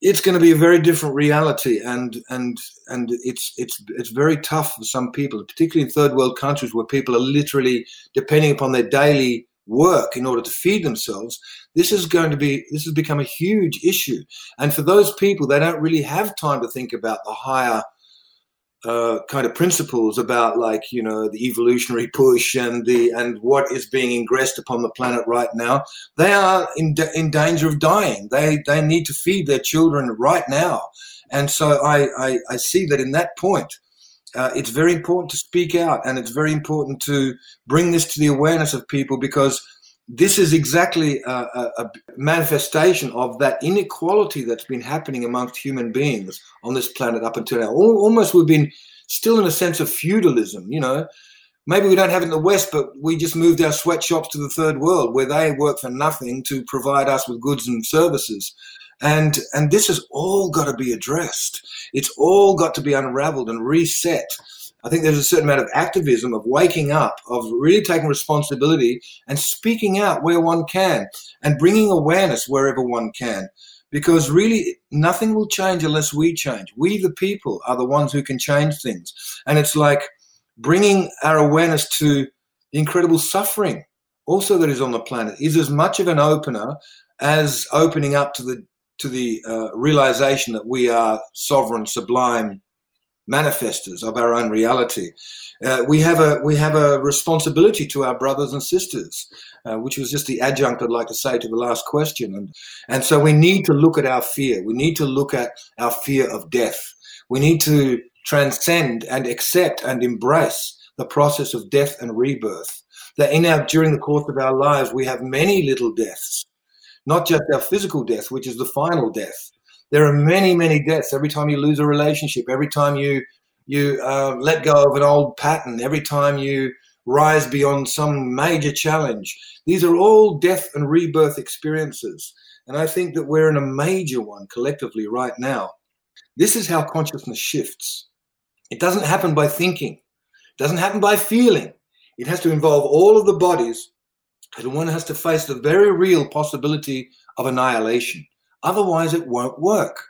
[SPEAKER 2] it's going to be a very different reality, and and and it's it's it's very tough for some people, particularly in third world countries where people are literally depending upon their daily work in order to feed themselves. This is going to be this has become a huge issue, and for those people, they don't really have time to think about the higher uh, kind of principles about like you know the evolutionary push and the and what is being ingressed upon the planet right now. They are in, in danger of dying. They they need to feed their children right now. And so i i, I see that in that point uh, it's very important to speak out and it's very important to bring this to the awareness of people because this is exactly a, a, a, manifestation of that inequality that's been happening amongst human beings on this planet up until now. Almost we've been still in a sense of feudalism, you know. Maybe we don't have it in the West, but we just moved our sweatshops to the third world where they work for nothing to provide us with goods and services. And, and this has all got to be addressed. It's all got to be unraveled and reset I think there's a certain amount of activism, of waking up, of really taking responsibility and speaking out where one can and bringing awareness wherever one can. Because really, nothing will change unless we change. We, the people, are the ones who can change things. And it's like bringing our awareness to the incredible suffering also that is on the planet is as much of an opener as opening up to the to the uh, realization that we are sovereign, sublime manifestors of our own reality. Uh, we have a we have a responsibility to our brothers and sisters, uh, which was just the adjunct I'd like to say to the last question, and and so we need to look at our fear. We need to look at our fear of death. We need to transcend and accept and embrace the process of death and rebirth. That in our during the course of our lives we have many little deaths, not just our physical death, which is the final death, there are many, many deaths every time you lose a relationship, every time you you uh, let go of an old pattern, every time you rise beyond some major challenge. These are all death and rebirth experiences. And I think that we're in a major one collectively right now. This is how consciousness shifts. It doesn't happen by thinking, it doesn't happen by feeling. It has to involve all of the bodies, and one has to face the very real possibility of annihilation. Otherwise, it won't work.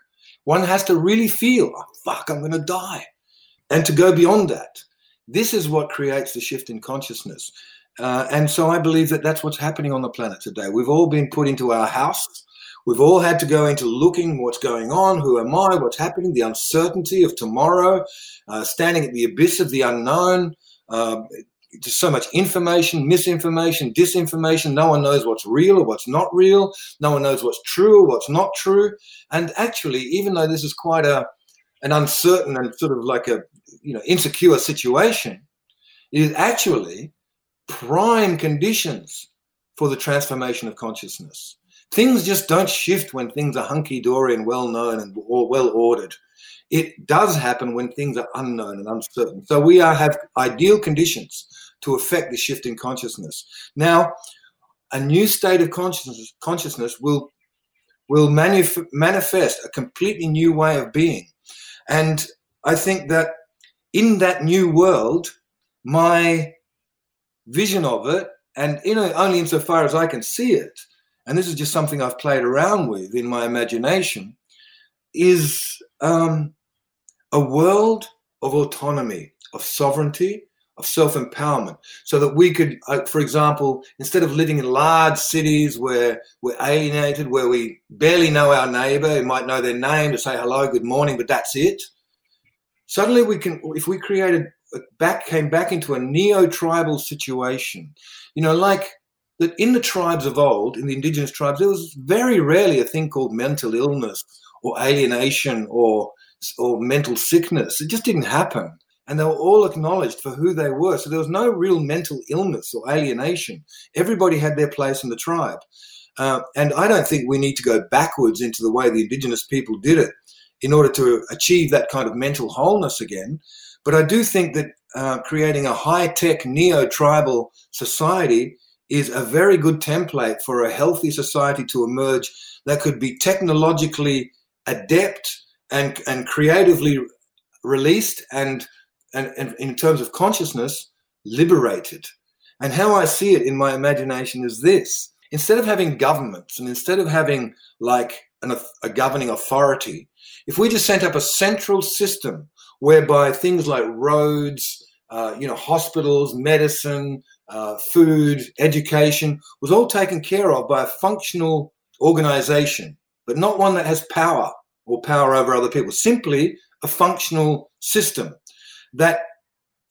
[SPEAKER 2] One has to really feel, oh, fuck, I'm going to die. And to go beyond that. This is what creates the shift in consciousness. Uh, and so I believe that that's what's happening on the planet today. We've all been put into our house. We've all had to go into looking what's going on, who am I, what's happening, the uncertainty of tomorrow, uh, standing at the abyss of the unknown, uh, just so much information, misinformation, disinformation. No one knows what's real or what's not real. No one knows what's true or what's not true. And actually, even though this is quite a an uncertain and sort of like a you know insecure situation, it is actually prime conditions for the transformation of consciousness. Things just don't shift when things are hunky dory and well known and or well ordered. It does happen when things are unknown and uncertain. So we are, have ideal conditions to affect the shift in consciousness. Now, a new state of consciousness, consciousness will will manif- manifest a completely new way of being. And I think that in that new world, my vision of it, and you know, only insofar as I can see it, and this is just something I've played around with in my imagination, is um, a world of autonomy, of sovereignty, of self empowerment, so that we could, uh, for example, instead of living in large cities where we're alienated, where we barely know our neighbor, we might know their name to say hello, good morning, but that's it. Suddenly, we can, if we created uh, back, came back into a neo tribal situation, you know, like that in the tribes of old, in the indigenous tribes, there was very rarely a thing called mental illness or alienation or or mental sickness. It just didn't happen. And they were all acknowledged for who they were. So there was no real mental illness or alienation. Everybody had their place in the tribe. Uh, and I don't think we need to go backwards into the way the indigenous people did it in order to achieve that kind of mental wholeness again. But I do think that uh, creating a high tech neo tribal society is a very good template for a healthy society to emerge that could be technologically adept and and creatively released and, and, and in terms of consciousness liberated. And how i see it in my imagination is this. Instead of having governments and instead of having like an, a governing authority, if we just set up a central system whereby things like roads, uh, you know, hospitals, medicine, uh, food, education was all taken care of by a functional organization, but not one that has power or power over other people, simply a functional system that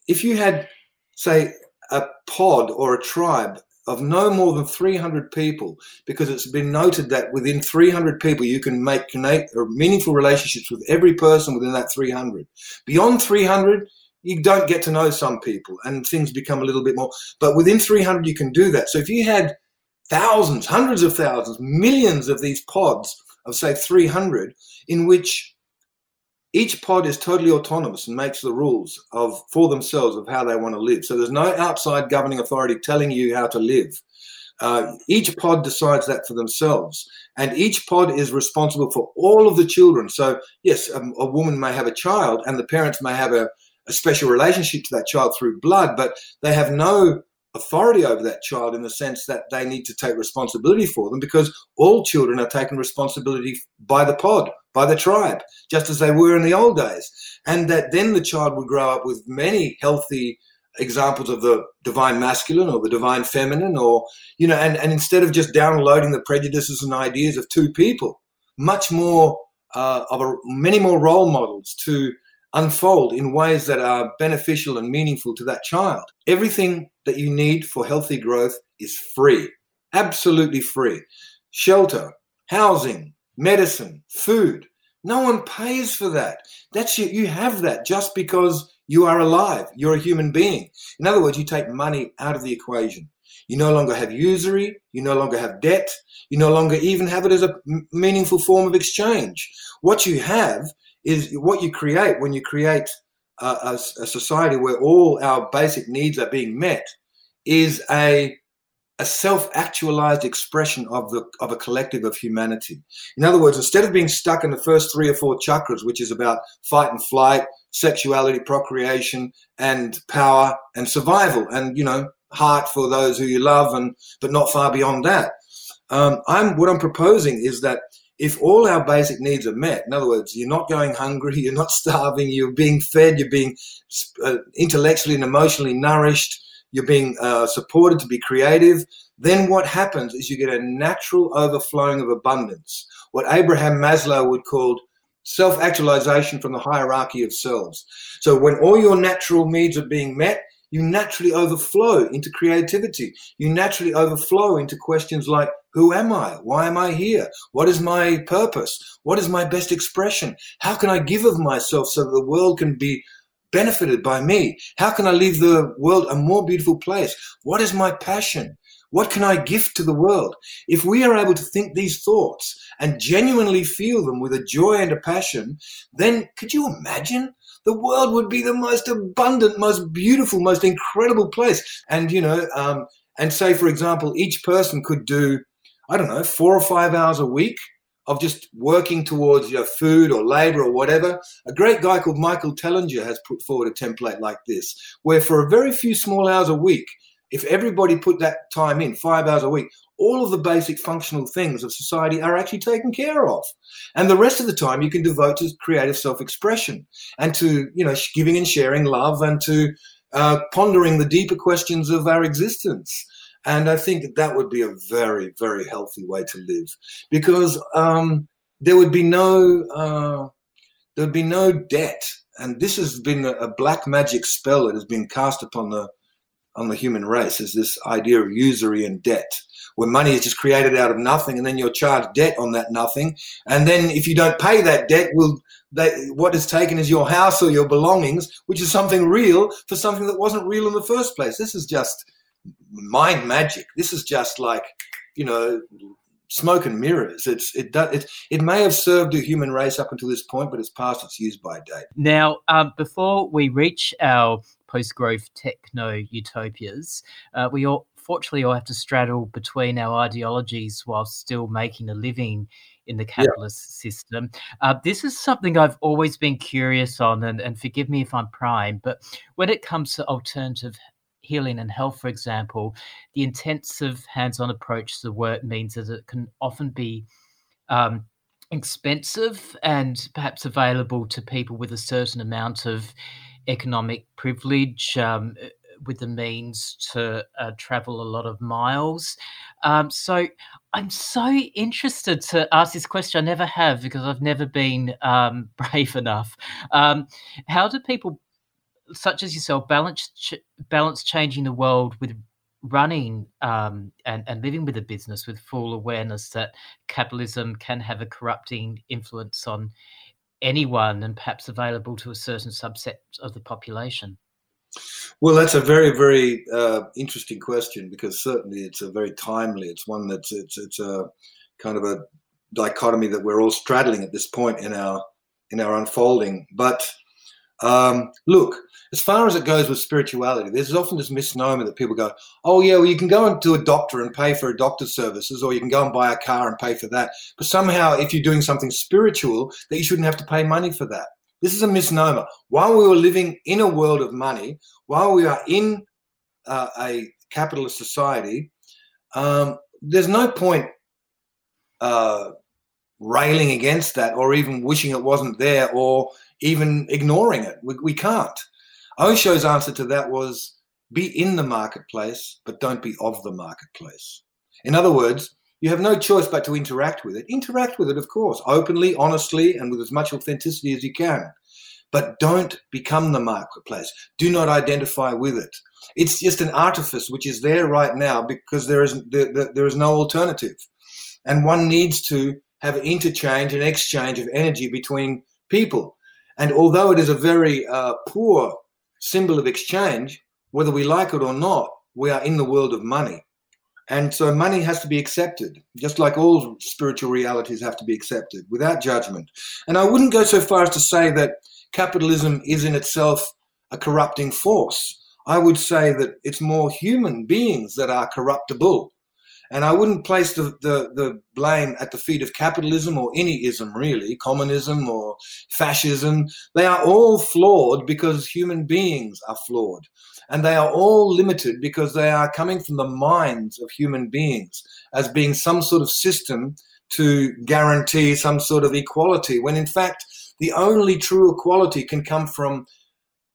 [SPEAKER 2] if you had, say, a pod or a tribe of no more than 300 people, because it's been noted that within 300 people you can make or meaningful relationships with every person within that 300. Beyond 300, you don't get to know some people and things become a little bit more. But within 300, you can do that. So if you had thousands, hundreds of thousands, millions of these pods of say 300, in which each pod is totally autonomous and makes the rules of for themselves of how they want to live. So there's no outside governing authority telling you how to live. Uh, each pod decides that for themselves, and each pod is responsible for all of the children. So yes, a, a woman may have a child, and the parents may have a, a special relationship to that child through blood, but they have no authority over that child in the sense that they need to take responsibility for them because all children are taken responsibility by the pod, by the tribe, just as they were in the old days. And that then the child would grow up with many healthy examples of the divine masculine or the divine feminine or you know and, and instead of just downloading the prejudices and ideas of two people much more uh, of a, many more role models to unfold in ways that are beneficial and meaningful to that child. Everything that you need for healthy growth is free, absolutely free. Shelter, housing, medicine, food. No one pays for that. That's you, you have that just because you are alive. You're a human being. In other words, you take money out of the equation. You no longer have usury. You no longer have debt. You no longer even have it as a meaningful form of exchange. What you have is what you create when you create a, a, society where all our basic needs are being met is a a self-actualized expression of the of a collective of humanity. In other words, instead of being stuck in the first three or four chakras, which is about fight and flight, sexuality, procreation, and power and survival, and you know, heart for those who you love, and but not far beyond that. Um, I'm what I'm proposing is that if all our basic needs are met, in other words, you're not going hungry, you're not starving, you're being fed, you're being uh, intellectually and emotionally nourished, you're being uh, supported to be creative, then what happens is you get a natural overflowing of abundance, what Abraham Maslow would call self actualization from the hierarchy of selves. So when all your natural needs are being met, you naturally overflow into creativity. You naturally overflow into questions like, who am I? Why am I here? What is my purpose? What is my best expression? How can I give of myself so that the world can be benefited by me? How can I leave the world a more beautiful place? What is my passion? What can I give to the world? If we are able to think these thoughts and genuinely feel them with a joy and a passion, then could you imagine the world would be the most abundant, most beautiful, most incredible place. And, you know, um, and say, for example, each person could do, I don't know, four or five hours a week of just working towards your know, food or labor or whatever. A great guy called Michael Tellinger has put forward a template like this, where for a very few small hours a week, if everybody put that time in, five hours a week, all of the basic functional things of society are actually taken care of. And the rest of the time you can devote to creative self-expression and to, you know, giving and sharing love and to uh, pondering the deeper questions of our existence. And I think that, would be a very, very healthy way to live because um, there would be no, uh, there would be no debt. And this has been a, a black magic spell that has been cast upon the on the human race is this idea of usury and debt where money is just created out of nothing and then you're charged debt on that nothing. And then if you don't pay that debt, will they, what is taken is your house or your belongings, which is something real for something that wasn't real in the first place. This is just mind magic. This is just like, you know, smoke and mirrors. It's it it it may have served the human race up until this point, but it's past its use by date.
[SPEAKER 1] Now, um, before we reach our post-growth techno utopias, uh, we all unfortunately all have to straddle between our ideologies while still making a living in the capitalist yeah. system. Uh, this is something I've always been curious on, and, and forgive me if I'm prime, but when it comes to alternative healing and health, for example, the intensive hands on approach to the work means that it can often be um, expensive and perhaps available to people with a certain amount of economic privilege um, with the means to uh, travel a lot of miles. Um, so I'm so interested to ask this question. I never have because I've never been um, brave enough. Um, how do people such as yourself balance ch- balance changing the world with running um, and, and living with a business with full awareness that capitalism can have a corrupting influence on anyone and perhaps available to a certain subset of the population?
[SPEAKER 2] Well, that's a very, very uh, interesting question because certainly it's a very timely. It's one that's it's it's a kind of a dichotomy that we're all straddling at this point in our in our unfolding. But um, look, as far as it goes with spirituality, there's often this misnomer that people go, oh, yeah, well, you can go into a doctor and pay for a doctor's services, or you can go and buy a car and pay for that. But somehow, if you're doing something spiritual, that you shouldn't have to pay money for that. This is a misnomer. While we were living in a world of money, while we are in uh, a capitalist society, um, there's no point uh, railing against that or even wishing it wasn't there or even ignoring it. We, we can't. Osho's answer to that was be in the marketplace, but don't be of the marketplace. In other words, you have no choice but to interact with it. Interact with it, of course, openly, honestly, and with as much authenticity as you can. But don't become the marketplace. Do not identify with it. It's just an artifice which is there right now because there is there, there is no alternative, and one needs to have interchange and exchange of energy between people. And although it is a very uh, poor symbol of exchange, whether we like it or not, we are in the world of money. And so money has to be accepted, just like all spiritual realities have to be accepted without judgment. And I wouldn't go so far as to say that capitalism is in itself a corrupting force. I would say that it's more human beings that are corruptible. And I wouldn't place the, the, the, blame at the feet of capitalism or any ism, really, communism or fascism. They are all flawed because human beings are flawed. And they are all limited because they are coming from the minds of human beings as being some sort of system to guarantee some sort of equality, when in fact, the only true equality can come from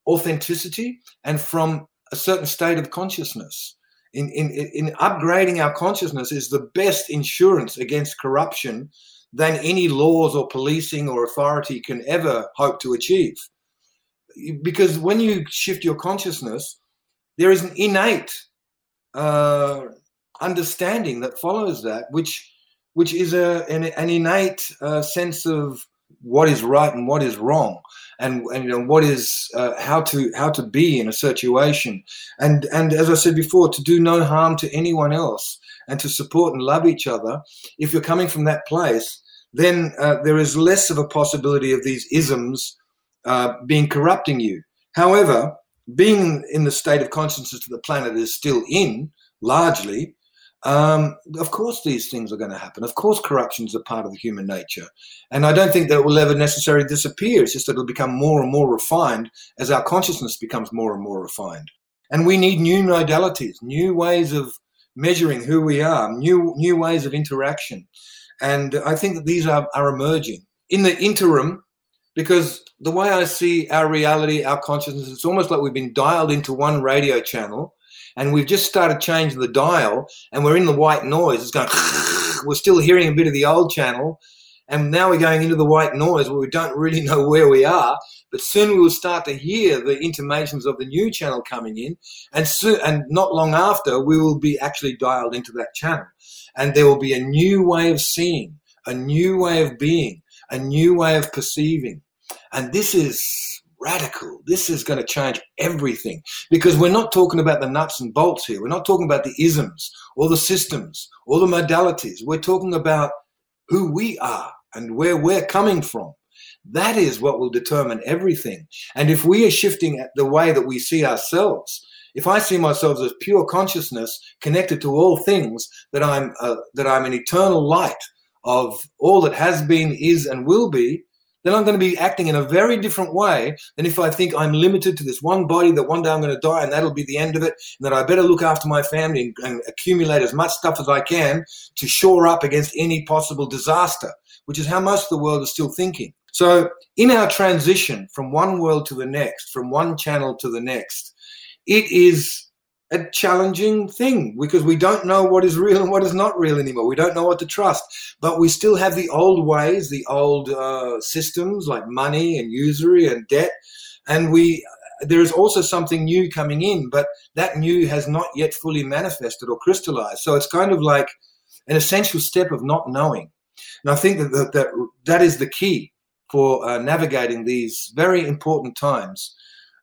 [SPEAKER 2] authenticity and from a certain state of consciousness in, in, in upgrading our consciousness is the best insurance against corruption than any laws or policing or authority can ever hope to achieve. Because when you shift your consciousness, there is an innate uh, understanding that follows that, which which is a an, an innate uh, sense of what is right and what is wrong and, and you know what is uh, how to how to be in a situation. And and as i said before to do no harm to anyone else and to support and love each other if you're coming from that place then uh, there is less of a possibility of these isms uh, being corrupting you. However being in the state of consciousness that the planet is still in largely um, of course, these things are going to happen. Of course, corruption is a part of the human nature. And I don't think that it will ever necessarily disappear. It's just that it'll become more and more refined as our consciousness becomes more and more refined. And we need new modalities, new ways of measuring who we are, new, new ways of interaction. And I think that these are, are emerging. In the interim, because the way I see our reality, our consciousness, it's almost like we've been dialed into one radio channel and we've just started changing the dial and we're in the white noise. It's going, we're still hearing a bit of the old channel. And now we're going into the white noise where we don't really know where we are. But soon we will start to hear the intimations of the new channel coming in. And soon, and not long after, we will be actually dialed into that channel. And there will be a new way of seeing, a new way of being, a new way of perceiving. And this is radical. This is going to change everything because we're not talking about the nuts and bolts here. We're not talking about the isms or the systems or the modalities. We're talking about who we are and where we're coming from. That is what will determine everything. And if we are shifting the way that we see ourselves, if I see myself as pure consciousness connected to all things, that I'm uh, that I'm an eternal light of all that has been, is, and will be, then I'm going to be acting in a very different way than if I think I'm limited to this one body that one day I'm going to die and that'll be the end of it, and that I better look after my family and, and accumulate as much stuff as I can to shore up against any possible disaster. which is how most of the world is still thinking. So, in our transition from one world to the next, from one channel to the next, it is a challenging thing because we don't know what is real and what is not real anymore. We don't know what to trust, but we still have the old ways, the old uh, systems like money and usury and debt, and we. There is also something new coming in, but that new has not yet fully manifested or crystallized. So it's kind of like an essential step of not knowing. And I think that that, that, that is the key for uh, navigating these very important times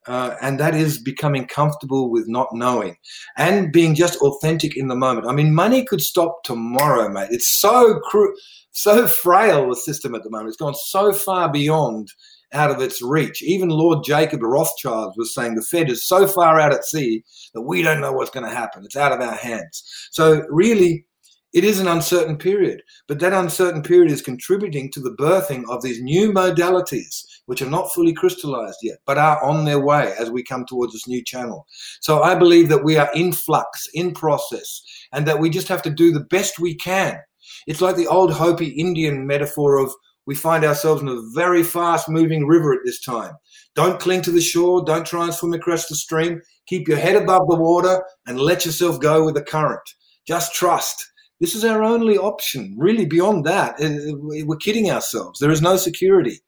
[SPEAKER 2] uh, and that is becoming comfortable with not knowing and being just authentic in the moment. I mean, money could stop tomorrow, mate. It's so cru- so frail the system at the moment. It's gone so far beyond out of its reach. Even Lord Jacob Rothschild was saying the Fed is so far out at sea that we don't know what's going to happen. It's out of our hands. So really, it is an uncertain period, but that uncertain period is contributing to the birthing of these new modalities which are not fully crystallized yet, but are on their way as we come towards this new channel. So I believe that we are in flux, in process, and that we just have to do the best we can. It's like the old Hopi Indian metaphor of we find ourselves in a very fast moving river at this time. Don't cling to the shore, don't try and swim across the stream. Keep your head above the water and let yourself go with the current. Just trust. This is our only option. Really, beyond that, we're kidding ourselves. There is no security.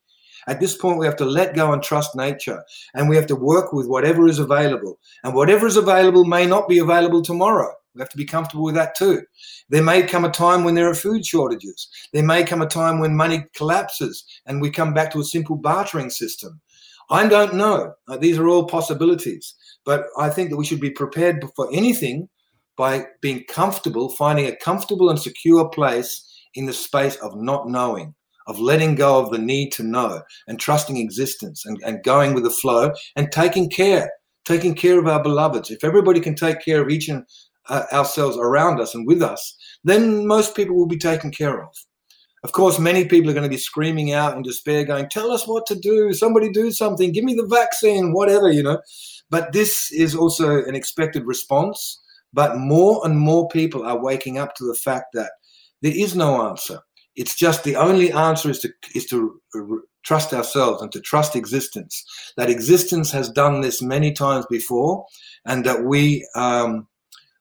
[SPEAKER 2] At this point, we have to let go and trust nature, and we have to work with whatever is available. And whatever is available may not be available tomorrow. We have to be comfortable with that too. There may come a time when there are food shortages. There may come a time when money collapses and we come back to a simple bartering system. I don't know. Uh, these are all possibilities. But I think that we should be prepared for anything by being comfortable, finding a comfortable and secure place in the space of not knowing of letting go of the need to know and trusting existence and, and going with the flow and taking care, taking care of our beloveds. If everybody can take care of each and uh, ourselves around us and with us, then most people will be taken care of. Of course, many people are going to be screaming out in despair, going, Tell us what to do. Somebody do something. Give me the vaccine, whatever, you know. But this is also an expected response. But more and more people are waking up to the fact that there is no answer. It's just the only answer is to is to trust ourselves and to trust existence. That existence has done this many times before, and that we um,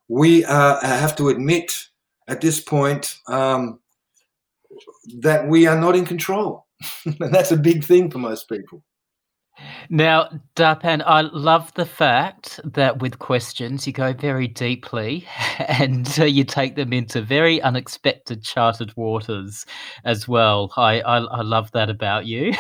[SPEAKER 2] we uh, have to admit at this point um, that we are not in control, and that's a big thing for most people.
[SPEAKER 1] Now, Darpan, I love the fact that with questions you go very deeply and uh, you take them into very unexpected charted waters as well. I, I, I love that about you.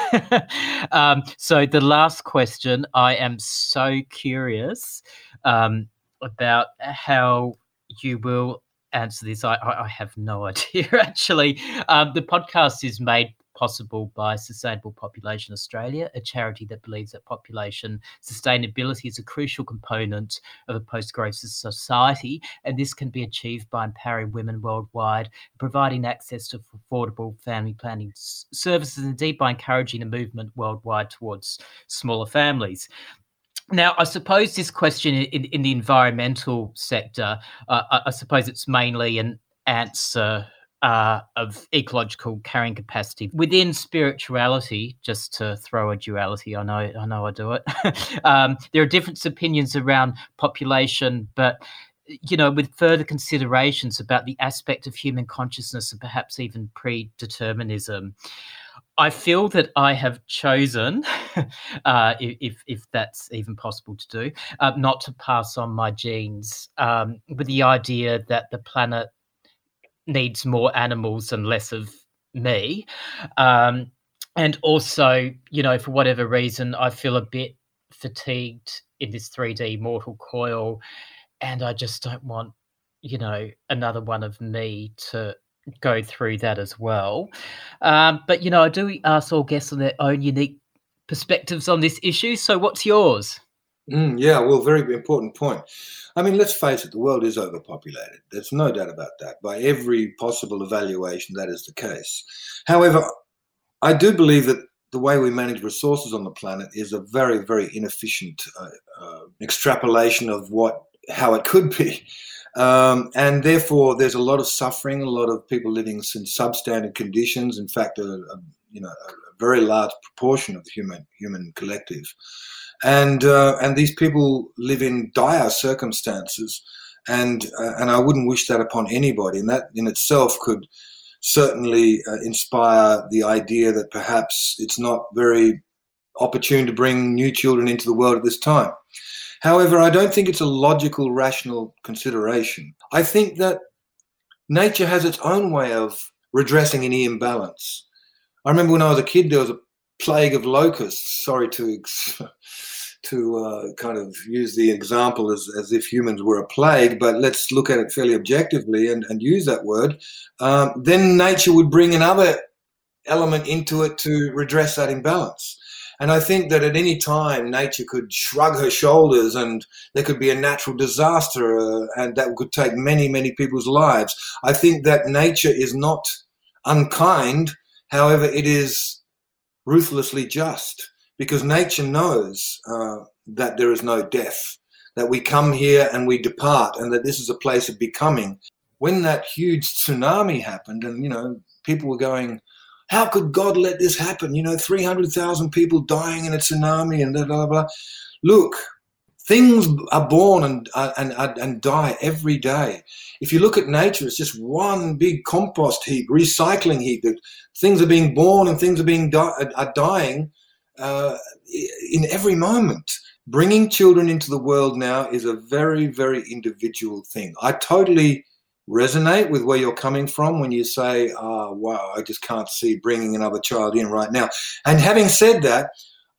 [SPEAKER 1] um, so, the last question I am so curious um, about how you will answer this. I, I have no idea, actually. Um, the podcast is made possible by Sustainable Population Australia, a charity that believes that population sustainability is a crucial component of a post growth society. And this can be achieved by empowering women worldwide, providing access to affordable family planning services, and indeed by encouraging a movement worldwide towards smaller families. Now, I suppose this question in, in the environmental sector, uh, I, I suppose it's mainly an answer uh, of ecological carrying capacity within spirituality. Just to throw a duality, I know, I know, I do it. um, there are different opinions around population, but you know, with further considerations about the aspect of human consciousness and perhaps even predeterminism. I feel that I have chosen, uh, if if that's even possible to do, uh, not to pass on my genes, um, with the idea that the planet needs more animals and less of me. Um, and also, you know, for whatever reason, I feel a bit fatigued in this 3D mortal coil, and I just don't want, you know, another one of me to go through that as well. Um, but you know, I do ask all guests on their own unique perspectives on this issue. So, what's yours?
[SPEAKER 2] Mm, yeah, well, very important point. I mean, let's face it, the world is overpopulated. There's no doubt about that. By every possible evaluation, that is the case. However, I do believe that the way we manage resources on the planet is a very, very inefficient uh, uh, extrapolation of what how it could be. Um, and therefore, there's a lot of suffering, a lot of people living in substandard conditions. In fact, a, a you know a very large proportion of the human human collective, and uh, and these people live in dire circumstances, and uh, and I wouldn't wish that upon anybody. And that in itself could certainly uh, inspire the idea that perhaps it's not very opportune to bring new children into the world at this time. However, I don't think it's a logical, rational consideration. I think that nature has its own way of redressing any imbalance. I remember when I was a kid, there was a plague of locusts. Sorry to to uh, kind of use the example as, as if humans were a plague, but let's look at it fairly objectively and, and use that word. Um, then nature would bring another element into it to redress that imbalance. And I think that at any time, nature could shrug her shoulders and there could be a natural disaster uh, and that could take many, many people's lives. I think that nature is not unkind. However, it is ruthlessly just because nature knows uh, that there is no death, that we come here and we depart, and that this is a place of becoming. When that huge tsunami happened, and you know, people were going, how could God let this happen? You know, 300,000 people dying in a tsunami and blah, blah, blah. Look, things are born and, uh, and, and, and die every day. If you look at nature, it's just one big compost heap, recycling heap that things are being born and things are being di- are dying uh, in every moment. Bringing children into the world now is a very, very individual thing. I totally resonate with where you're coming from when you say, oh, wow, I just can't see bringing another child in right now. And having said that,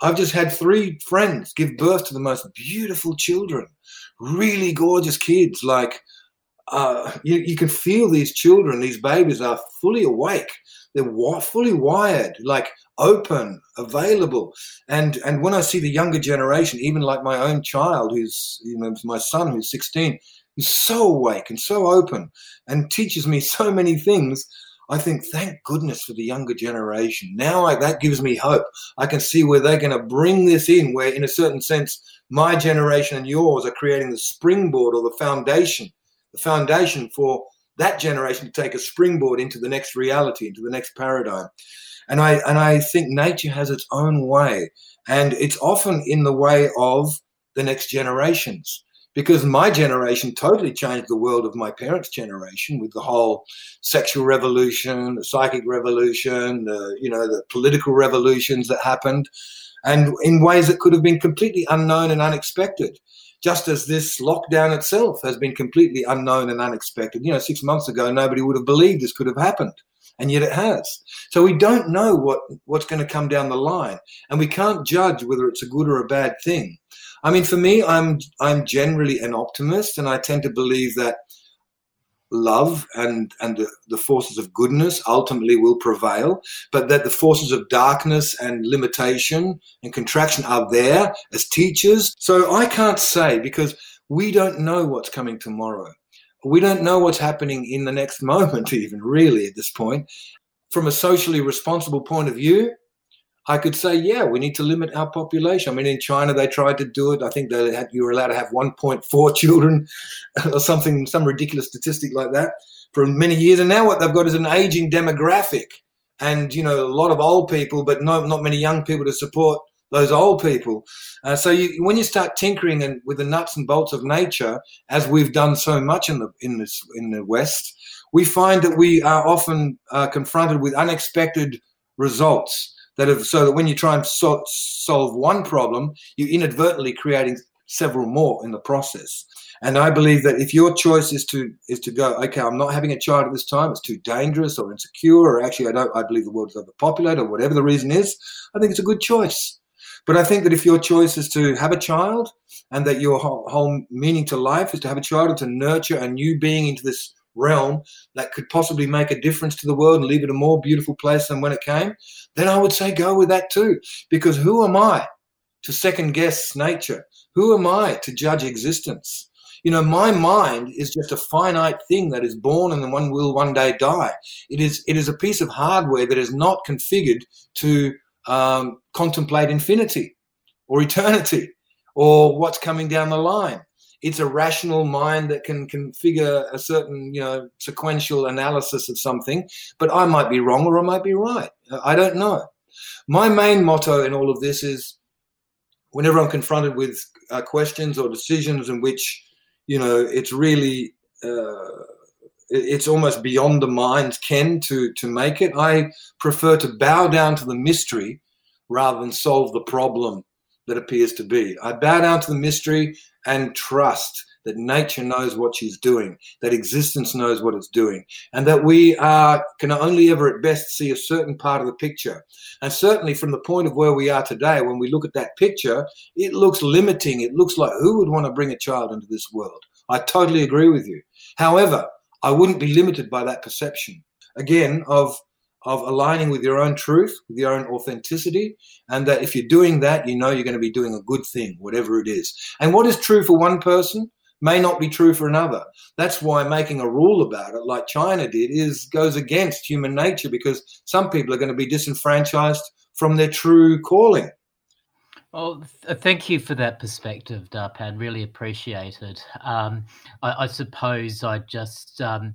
[SPEAKER 2] I've just had three friends give birth to the most beautiful children, really gorgeous kids. Like, uh, you, you can feel these children, these babies are fully awake. They're fully wired, like open, available. And and when I see the younger generation, even like my own child, who's you know my son who's 16, He's so awake and so open and teaches me so many things. I think, thank goodness for the younger generation. Now I, that gives me hope. I can see where they're going to bring this in, where, in a certain sense, my generation and yours are creating the springboard or the foundation, the foundation for that generation to take a springboard into the next reality, into the next paradigm. And I and I think nature has its own way, and it's often in the way of the next generations because my generation totally changed the world of my parents' generation with the whole sexual revolution, the psychic revolution, the, you know, the political revolutions that happened, and in ways that could have been completely unknown and unexpected. Just as this lockdown itself has been completely unknown and unexpected. You know, six months ago, nobody would have believed this could have happened and yet it has. So we don't know what, what's going to come down the line, and we can't judge whether it's a good or a bad thing. I mean, for me, I'm I'm generally an optimist, and I tend to believe that love and and the, the forces of goodness ultimately will prevail, but that the forces of darkness and limitation and contraction are there as teachers. So I can't say because we don't know what's coming tomorrow. We don't know what's happening in the next moment, even really at this point. From a socially responsible point of view, I could say, yeah, we need to limit our population. I mean, in China, they tried to do it. I think they had, you were allowed to have 1.4 children or something, some ridiculous statistic like that for many years. And now what they've got is an aging demographic and, you know, a lot of old people, but not, not many young people to support those old people. Uh, so you, when you start tinkering and with the nuts and bolts of nature, as we've done so much in the, in this, in the West, we find that we are often uh, confronted with unexpected results that have so that when you try and so, solve one problem, you're inadvertently creating several more in the process. And I believe that if your choice is to is to go, okay, I'm not having a child at this time, it's too dangerous or insecure, or actually I don't I believe the world is overpopulated, or whatever the reason is, I think it's a good choice. But I think that if your choice is to have a child and that your whole, whole meaning to life is to have a child and to nurture a new being into this realm that could possibly make a difference to the world and leave it a more beautiful place than when it came, then I would say go with that too. Because who am I to second guess nature? Who am I to judge existence? You know, my mind is just a finite thing that is born and then one will one day die. It is it is a piece of hardware that is not configured to um, contemplate infinity or eternity or what's coming down the line. It's a rational mind that can configure a certain you know sequential analysis of something but i might be wrong or i might be right i don't know my main motto in all of this is whenever i'm confronted with uh, questions or decisions in which you know it's really uh, it's almost beyond the mind's ken to to make it i prefer to bow down to the mystery rather than solve the problem that appears to be. I bow down to the mystery and trust that nature knows what she's doing, that existence knows what it's doing, and that we are, can only ever at best see a certain part of the picture. And certainly from the point of where we are today, when we look at that picture, it looks limiting. It looks like who would want to bring a child into this world? I totally agree with you. However, I wouldn't be limited by that perception. Again, of of aligning with your own truth, with your own authenticity, and that if you're doing that, you know you're going to be doing a good thing, whatever it is. And what is true for one person may not be true for another. That's why making a rule about it, like China did, is goes against human nature because some people are going to be disenfranchised from their true calling.
[SPEAKER 1] Well, th- thank you for that perspective, Darpan. Really appreciated. Um, I, I, suppose I just. Um,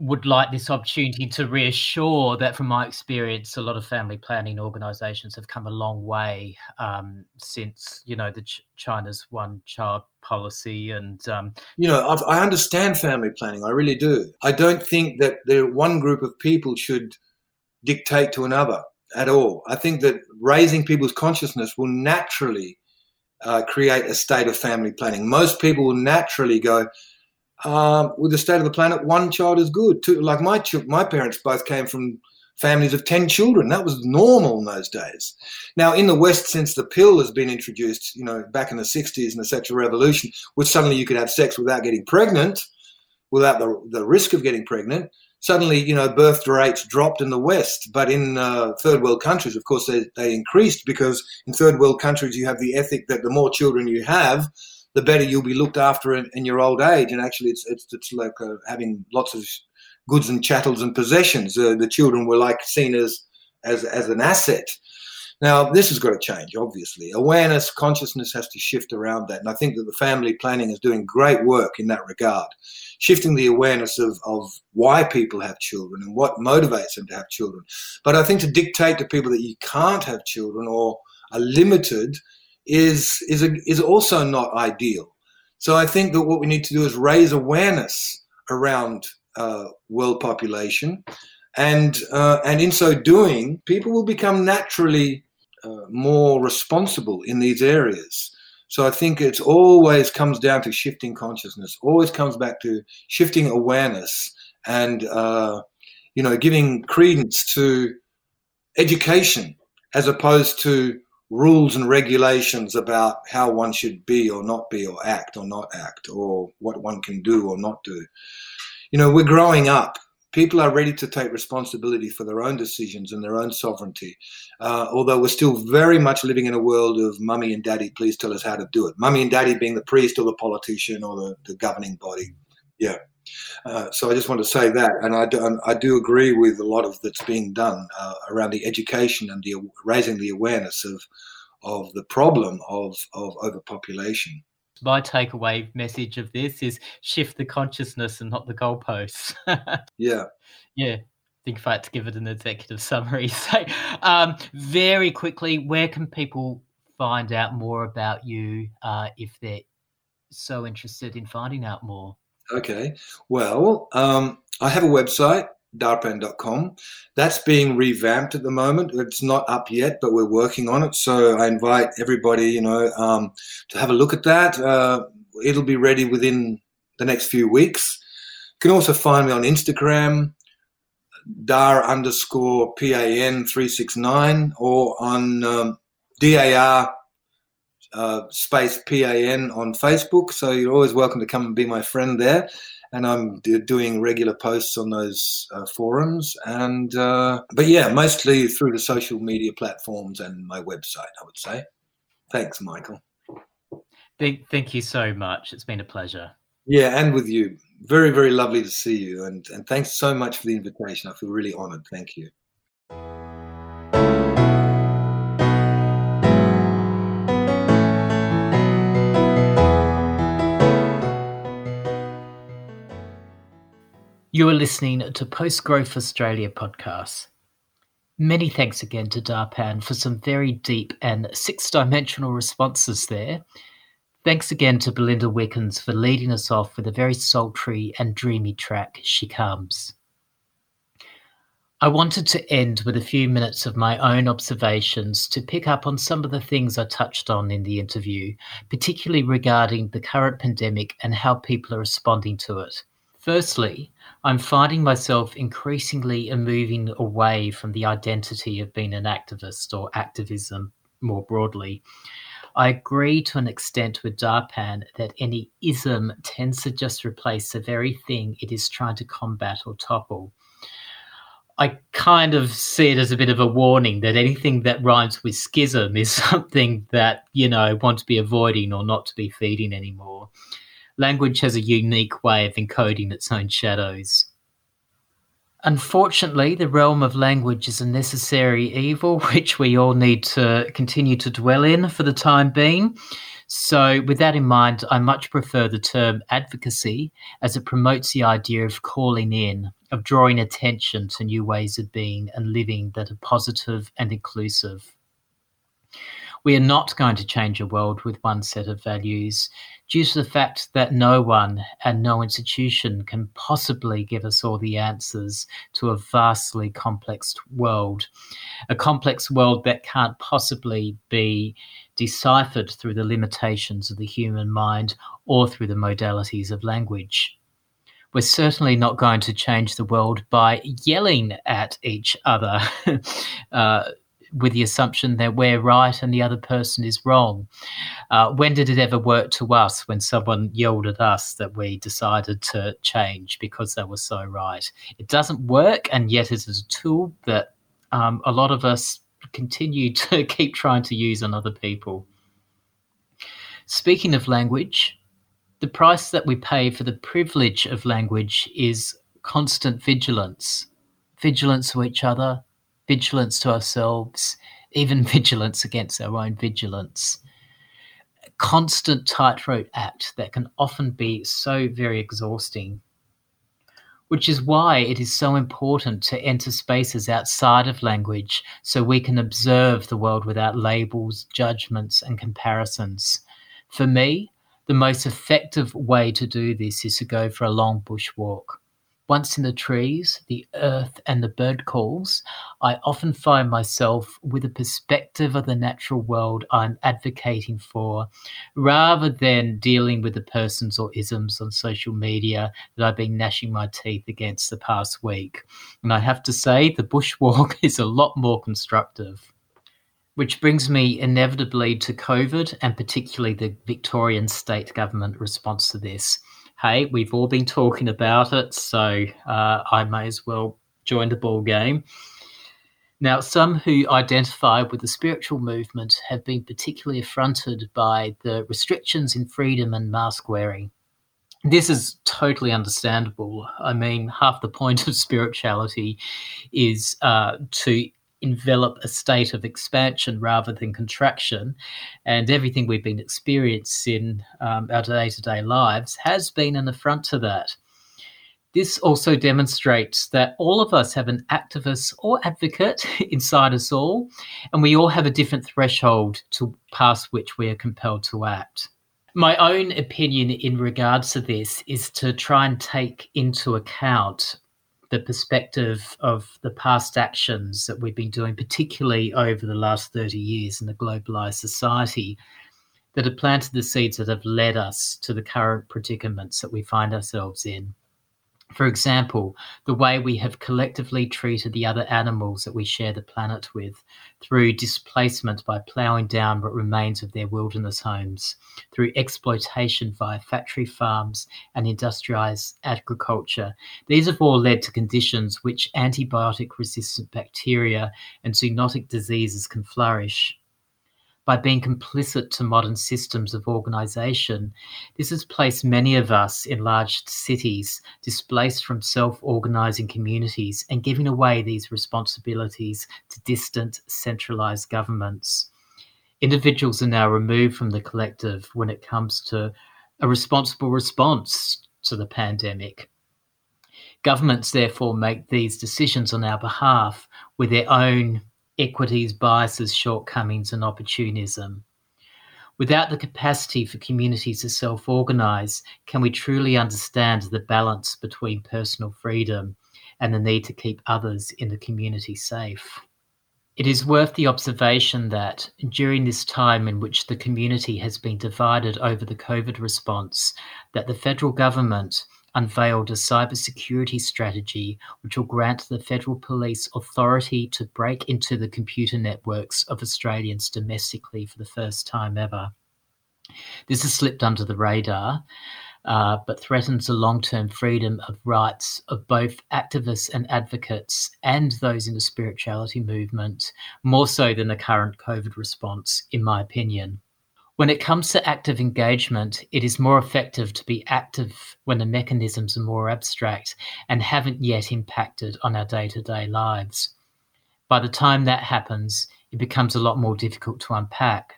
[SPEAKER 1] would like this opportunity to reassure that from my experience a lot of family planning organizations have come a long way um, since you know the Ch- china's one child policy and um,
[SPEAKER 2] you know I've, i understand family planning i really do. I don't think that the one group of people should dictate to another at all. I think that raising people's consciousness will naturally uh, create a state of family planning. Most people will naturally go um, with the state of the planet, one child is good. Two, like my my parents both came from families of 10 children. That was normal in those days. Now, in the West, since the pill has been introduced, you know, back in the 60s and the sexual revolution, which suddenly you could have sex without getting pregnant, without the, the risk of getting pregnant, suddenly, you know, birth rates dropped in the West. But in uh, third world countries, of course, they, they increased because in third world countries, you have the ethic that the more children you have, the better you'll be looked after in, in your old age. And actually, it's it's, it's like uh, having lots of goods and chattels and possessions. Uh, the children were like seen as as as an asset. Now, this has got to change, obviously. Awareness, consciousness has to shift around that. And I think that the family planning is doing great work in that regard, shifting the awareness of, of why people have children and what motivates them to have children. But I think to dictate to people that you can't have children or are limited is is a, is also not ideal. So I think that what we need to do is raise awareness around uh, world population, and uh, and in so doing, people will become naturally uh, more responsible in these areas. So I think it always comes down to shifting consciousness. Always comes back to shifting awareness and uh, you know giving credence to education as opposed to rules and regulations about how one should be or not be or act or not act or what one can do or not do. You know, we're growing up. People are ready to take responsibility for their own decisions and their own sovereignty. Uh, although we're still very much living in a world of mummy and daddy, please tell us how to do it. Mummy and daddy being the priest or the politician or the, the governing body. Yeah. Uh, so I just want to say that, and I do, I do agree with a lot of that's being done uh, around the education and the raising the awareness of of the problem of of overpopulation.
[SPEAKER 1] My takeaway message of this is shift the consciousness and not the goalposts.
[SPEAKER 2] yeah,
[SPEAKER 1] yeah. I think if I had to give it an executive summary, so um, very quickly, where can people find out more about you uh, if they're so interested in finding out more?
[SPEAKER 2] Okay. Well, um, I have a website, darpan.com. That's being revamped at the moment. It's not up yet, but we're working on it. So I invite everybody, you know, um, to have a look at that. Uh, it'll be ready within the next few weeks. You can also find me on Instagram, dar underscore PAN 369, or on um, DAR uh, space PAN on Facebook. So you're always welcome to come and be my friend there. And I'm d- doing regular posts on those uh, forums. And, uh, but yeah, mostly through the social media platforms and my website, I would say. Thanks, Michael.
[SPEAKER 1] Thank, thank you so much. It's been a pleasure.
[SPEAKER 2] Yeah, and with you. Very, very lovely to see you. And, and thanks so much for the invitation. I feel really honored. Thank you.
[SPEAKER 1] You are listening to Post Growth Australia podcast. Many thanks again to Darpan for some very deep and six dimensional responses there. Thanks again to Belinda Wickens for leading us off with a very sultry and dreamy track, She Comes. I wanted to end with a few minutes of my own observations to pick up on some of the things I touched on in the interview, particularly regarding the current pandemic and how people are responding to it. Firstly, I'm finding myself increasingly moving away from the identity of being an activist or activism more broadly. I agree to an extent with Darpan that any ism tends to just replace the very thing it is trying to combat or topple. I kind of see it as a bit of a warning that anything that rhymes with schism is something that, you know, I want to be avoiding or not to be feeding anymore. Language has a unique way of encoding its own shadows. Unfortunately, the realm of language is a necessary evil which we all need to continue to dwell in for the time being. So, with that in mind, I much prefer the term advocacy as it promotes the idea of calling in, of drawing attention to new ways of being and living that are positive and inclusive. We are not going to change a world with one set of values due to the fact that no one and no institution can possibly give us all the answers to a vastly complex world. A complex world that can't possibly be deciphered through the limitations of the human mind or through the modalities of language we're certainly not going to change the world by yelling at each other uh, with the assumption that we're right and the other person is wrong. Uh, when did it ever work to us when someone yelled at us that we decided to change because they were so right? It doesn't work, and yet it is a tool that um, a lot of us continue to keep trying to use on other people. Speaking of language, the price that we pay for the privilege of language is constant vigilance vigilance to each other, vigilance to ourselves, even vigilance against our own vigilance. A constant tightrope act that can often be so very exhausting. Which is why it is so important to enter spaces outside of language so we can observe the world without labels, judgments, and comparisons. For me, the most effective way to do this is to go for a long bush walk. Once in the trees, the earth, and the bird calls, I often find myself with a perspective of the natural world I'm advocating for, rather than dealing with the persons or isms on social media that I've been gnashing my teeth against the past week. And I have to say, the bushwalk is a lot more constructive. Which brings me inevitably to COVID and particularly the Victorian state government response to this. Hey, we've all been talking about it, so uh, I may as well join the ball game. Now, some who identify with the spiritual movement have been particularly affronted by the restrictions in freedom and mask wearing. This is totally understandable. I mean, half the point of spirituality is uh, to envelop a state of expansion rather than contraction. And everything we've been experiencing in um, our day to day lives has been an affront to that. This also demonstrates that all of us have an activist or advocate inside us all, and we all have a different threshold to pass which we are compelled to act. My own opinion in regards to this is to try and take into account the perspective of the past actions that we've been doing, particularly over the last 30 years in the globalized society, that have planted the seeds that have led us to the current predicaments that we find ourselves in. For example, the way we have collectively treated the other animals that we share the planet with through displacement by ploughing down what remains of their wilderness homes, through exploitation via factory farms and industrialized agriculture. These have all led to conditions which antibiotic resistant bacteria and zoonotic diseases can flourish by being complicit to modern systems of organization. This has placed many of us in large cities displaced from self organizing communities and giving away these responsibilities to distant, centralized governments. Individuals are now removed from the collective when it comes to a responsible response to the pandemic. Governments therefore make these decisions on our behalf with their own equities, biases, shortcomings, and opportunism. Without the capacity for communities to self organize, can we truly understand the balance between personal freedom and the need to keep others in the community safe? It is worth the observation that during this time in which the community has been divided over the COVID response, that the federal government unveiled a cybersecurity strategy which will grant the federal police authority to break into the computer networks of Australians domestically for the first time ever. This has slipped under the radar, uh, but threatens the long term freedom of rights of both activists and advocates and those in the spirituality movement, more so than the current COVID response, in my opinion. When it comes to active engagement, it is more effective to be active when the mechanisms are more abstract and haven't yet impacted on our day to day lives. By the time that happens, it becomes a lot more difficult to unpack.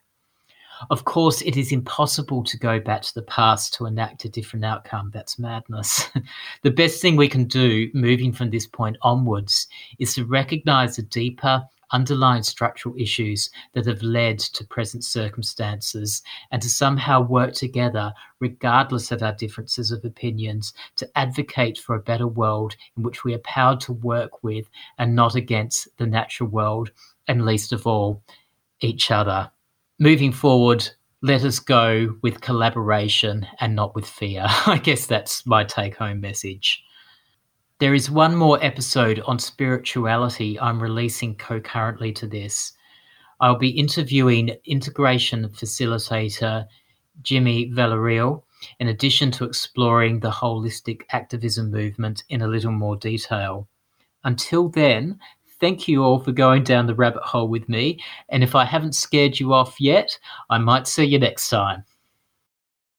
[SPEAKER 1] Of course, it is impossible to go back to the past to enact a different outcome. That's madness. the best thing we can do moving from this point onwards is to recognize the deeper underlying structural issues that have led to present circumstances and to somehow work together, regardless of our differences of opinions, to advocate for a better world in which we are powered to work with and not against the natural world, and least of all, each other. Moving forward, let us go with collaboration and not with fear. I guess that's my take home message. There is one more episode on spirituality I'm releasing concurrently to this. I'll be interviewing integration facilitator Jimmy Villarreal, in addition to exploring the holistic activism movement in a little more detail. Until then, thank you all for going down the rabbit hole with me. And if I haven't scared you off yet, I might see you next time.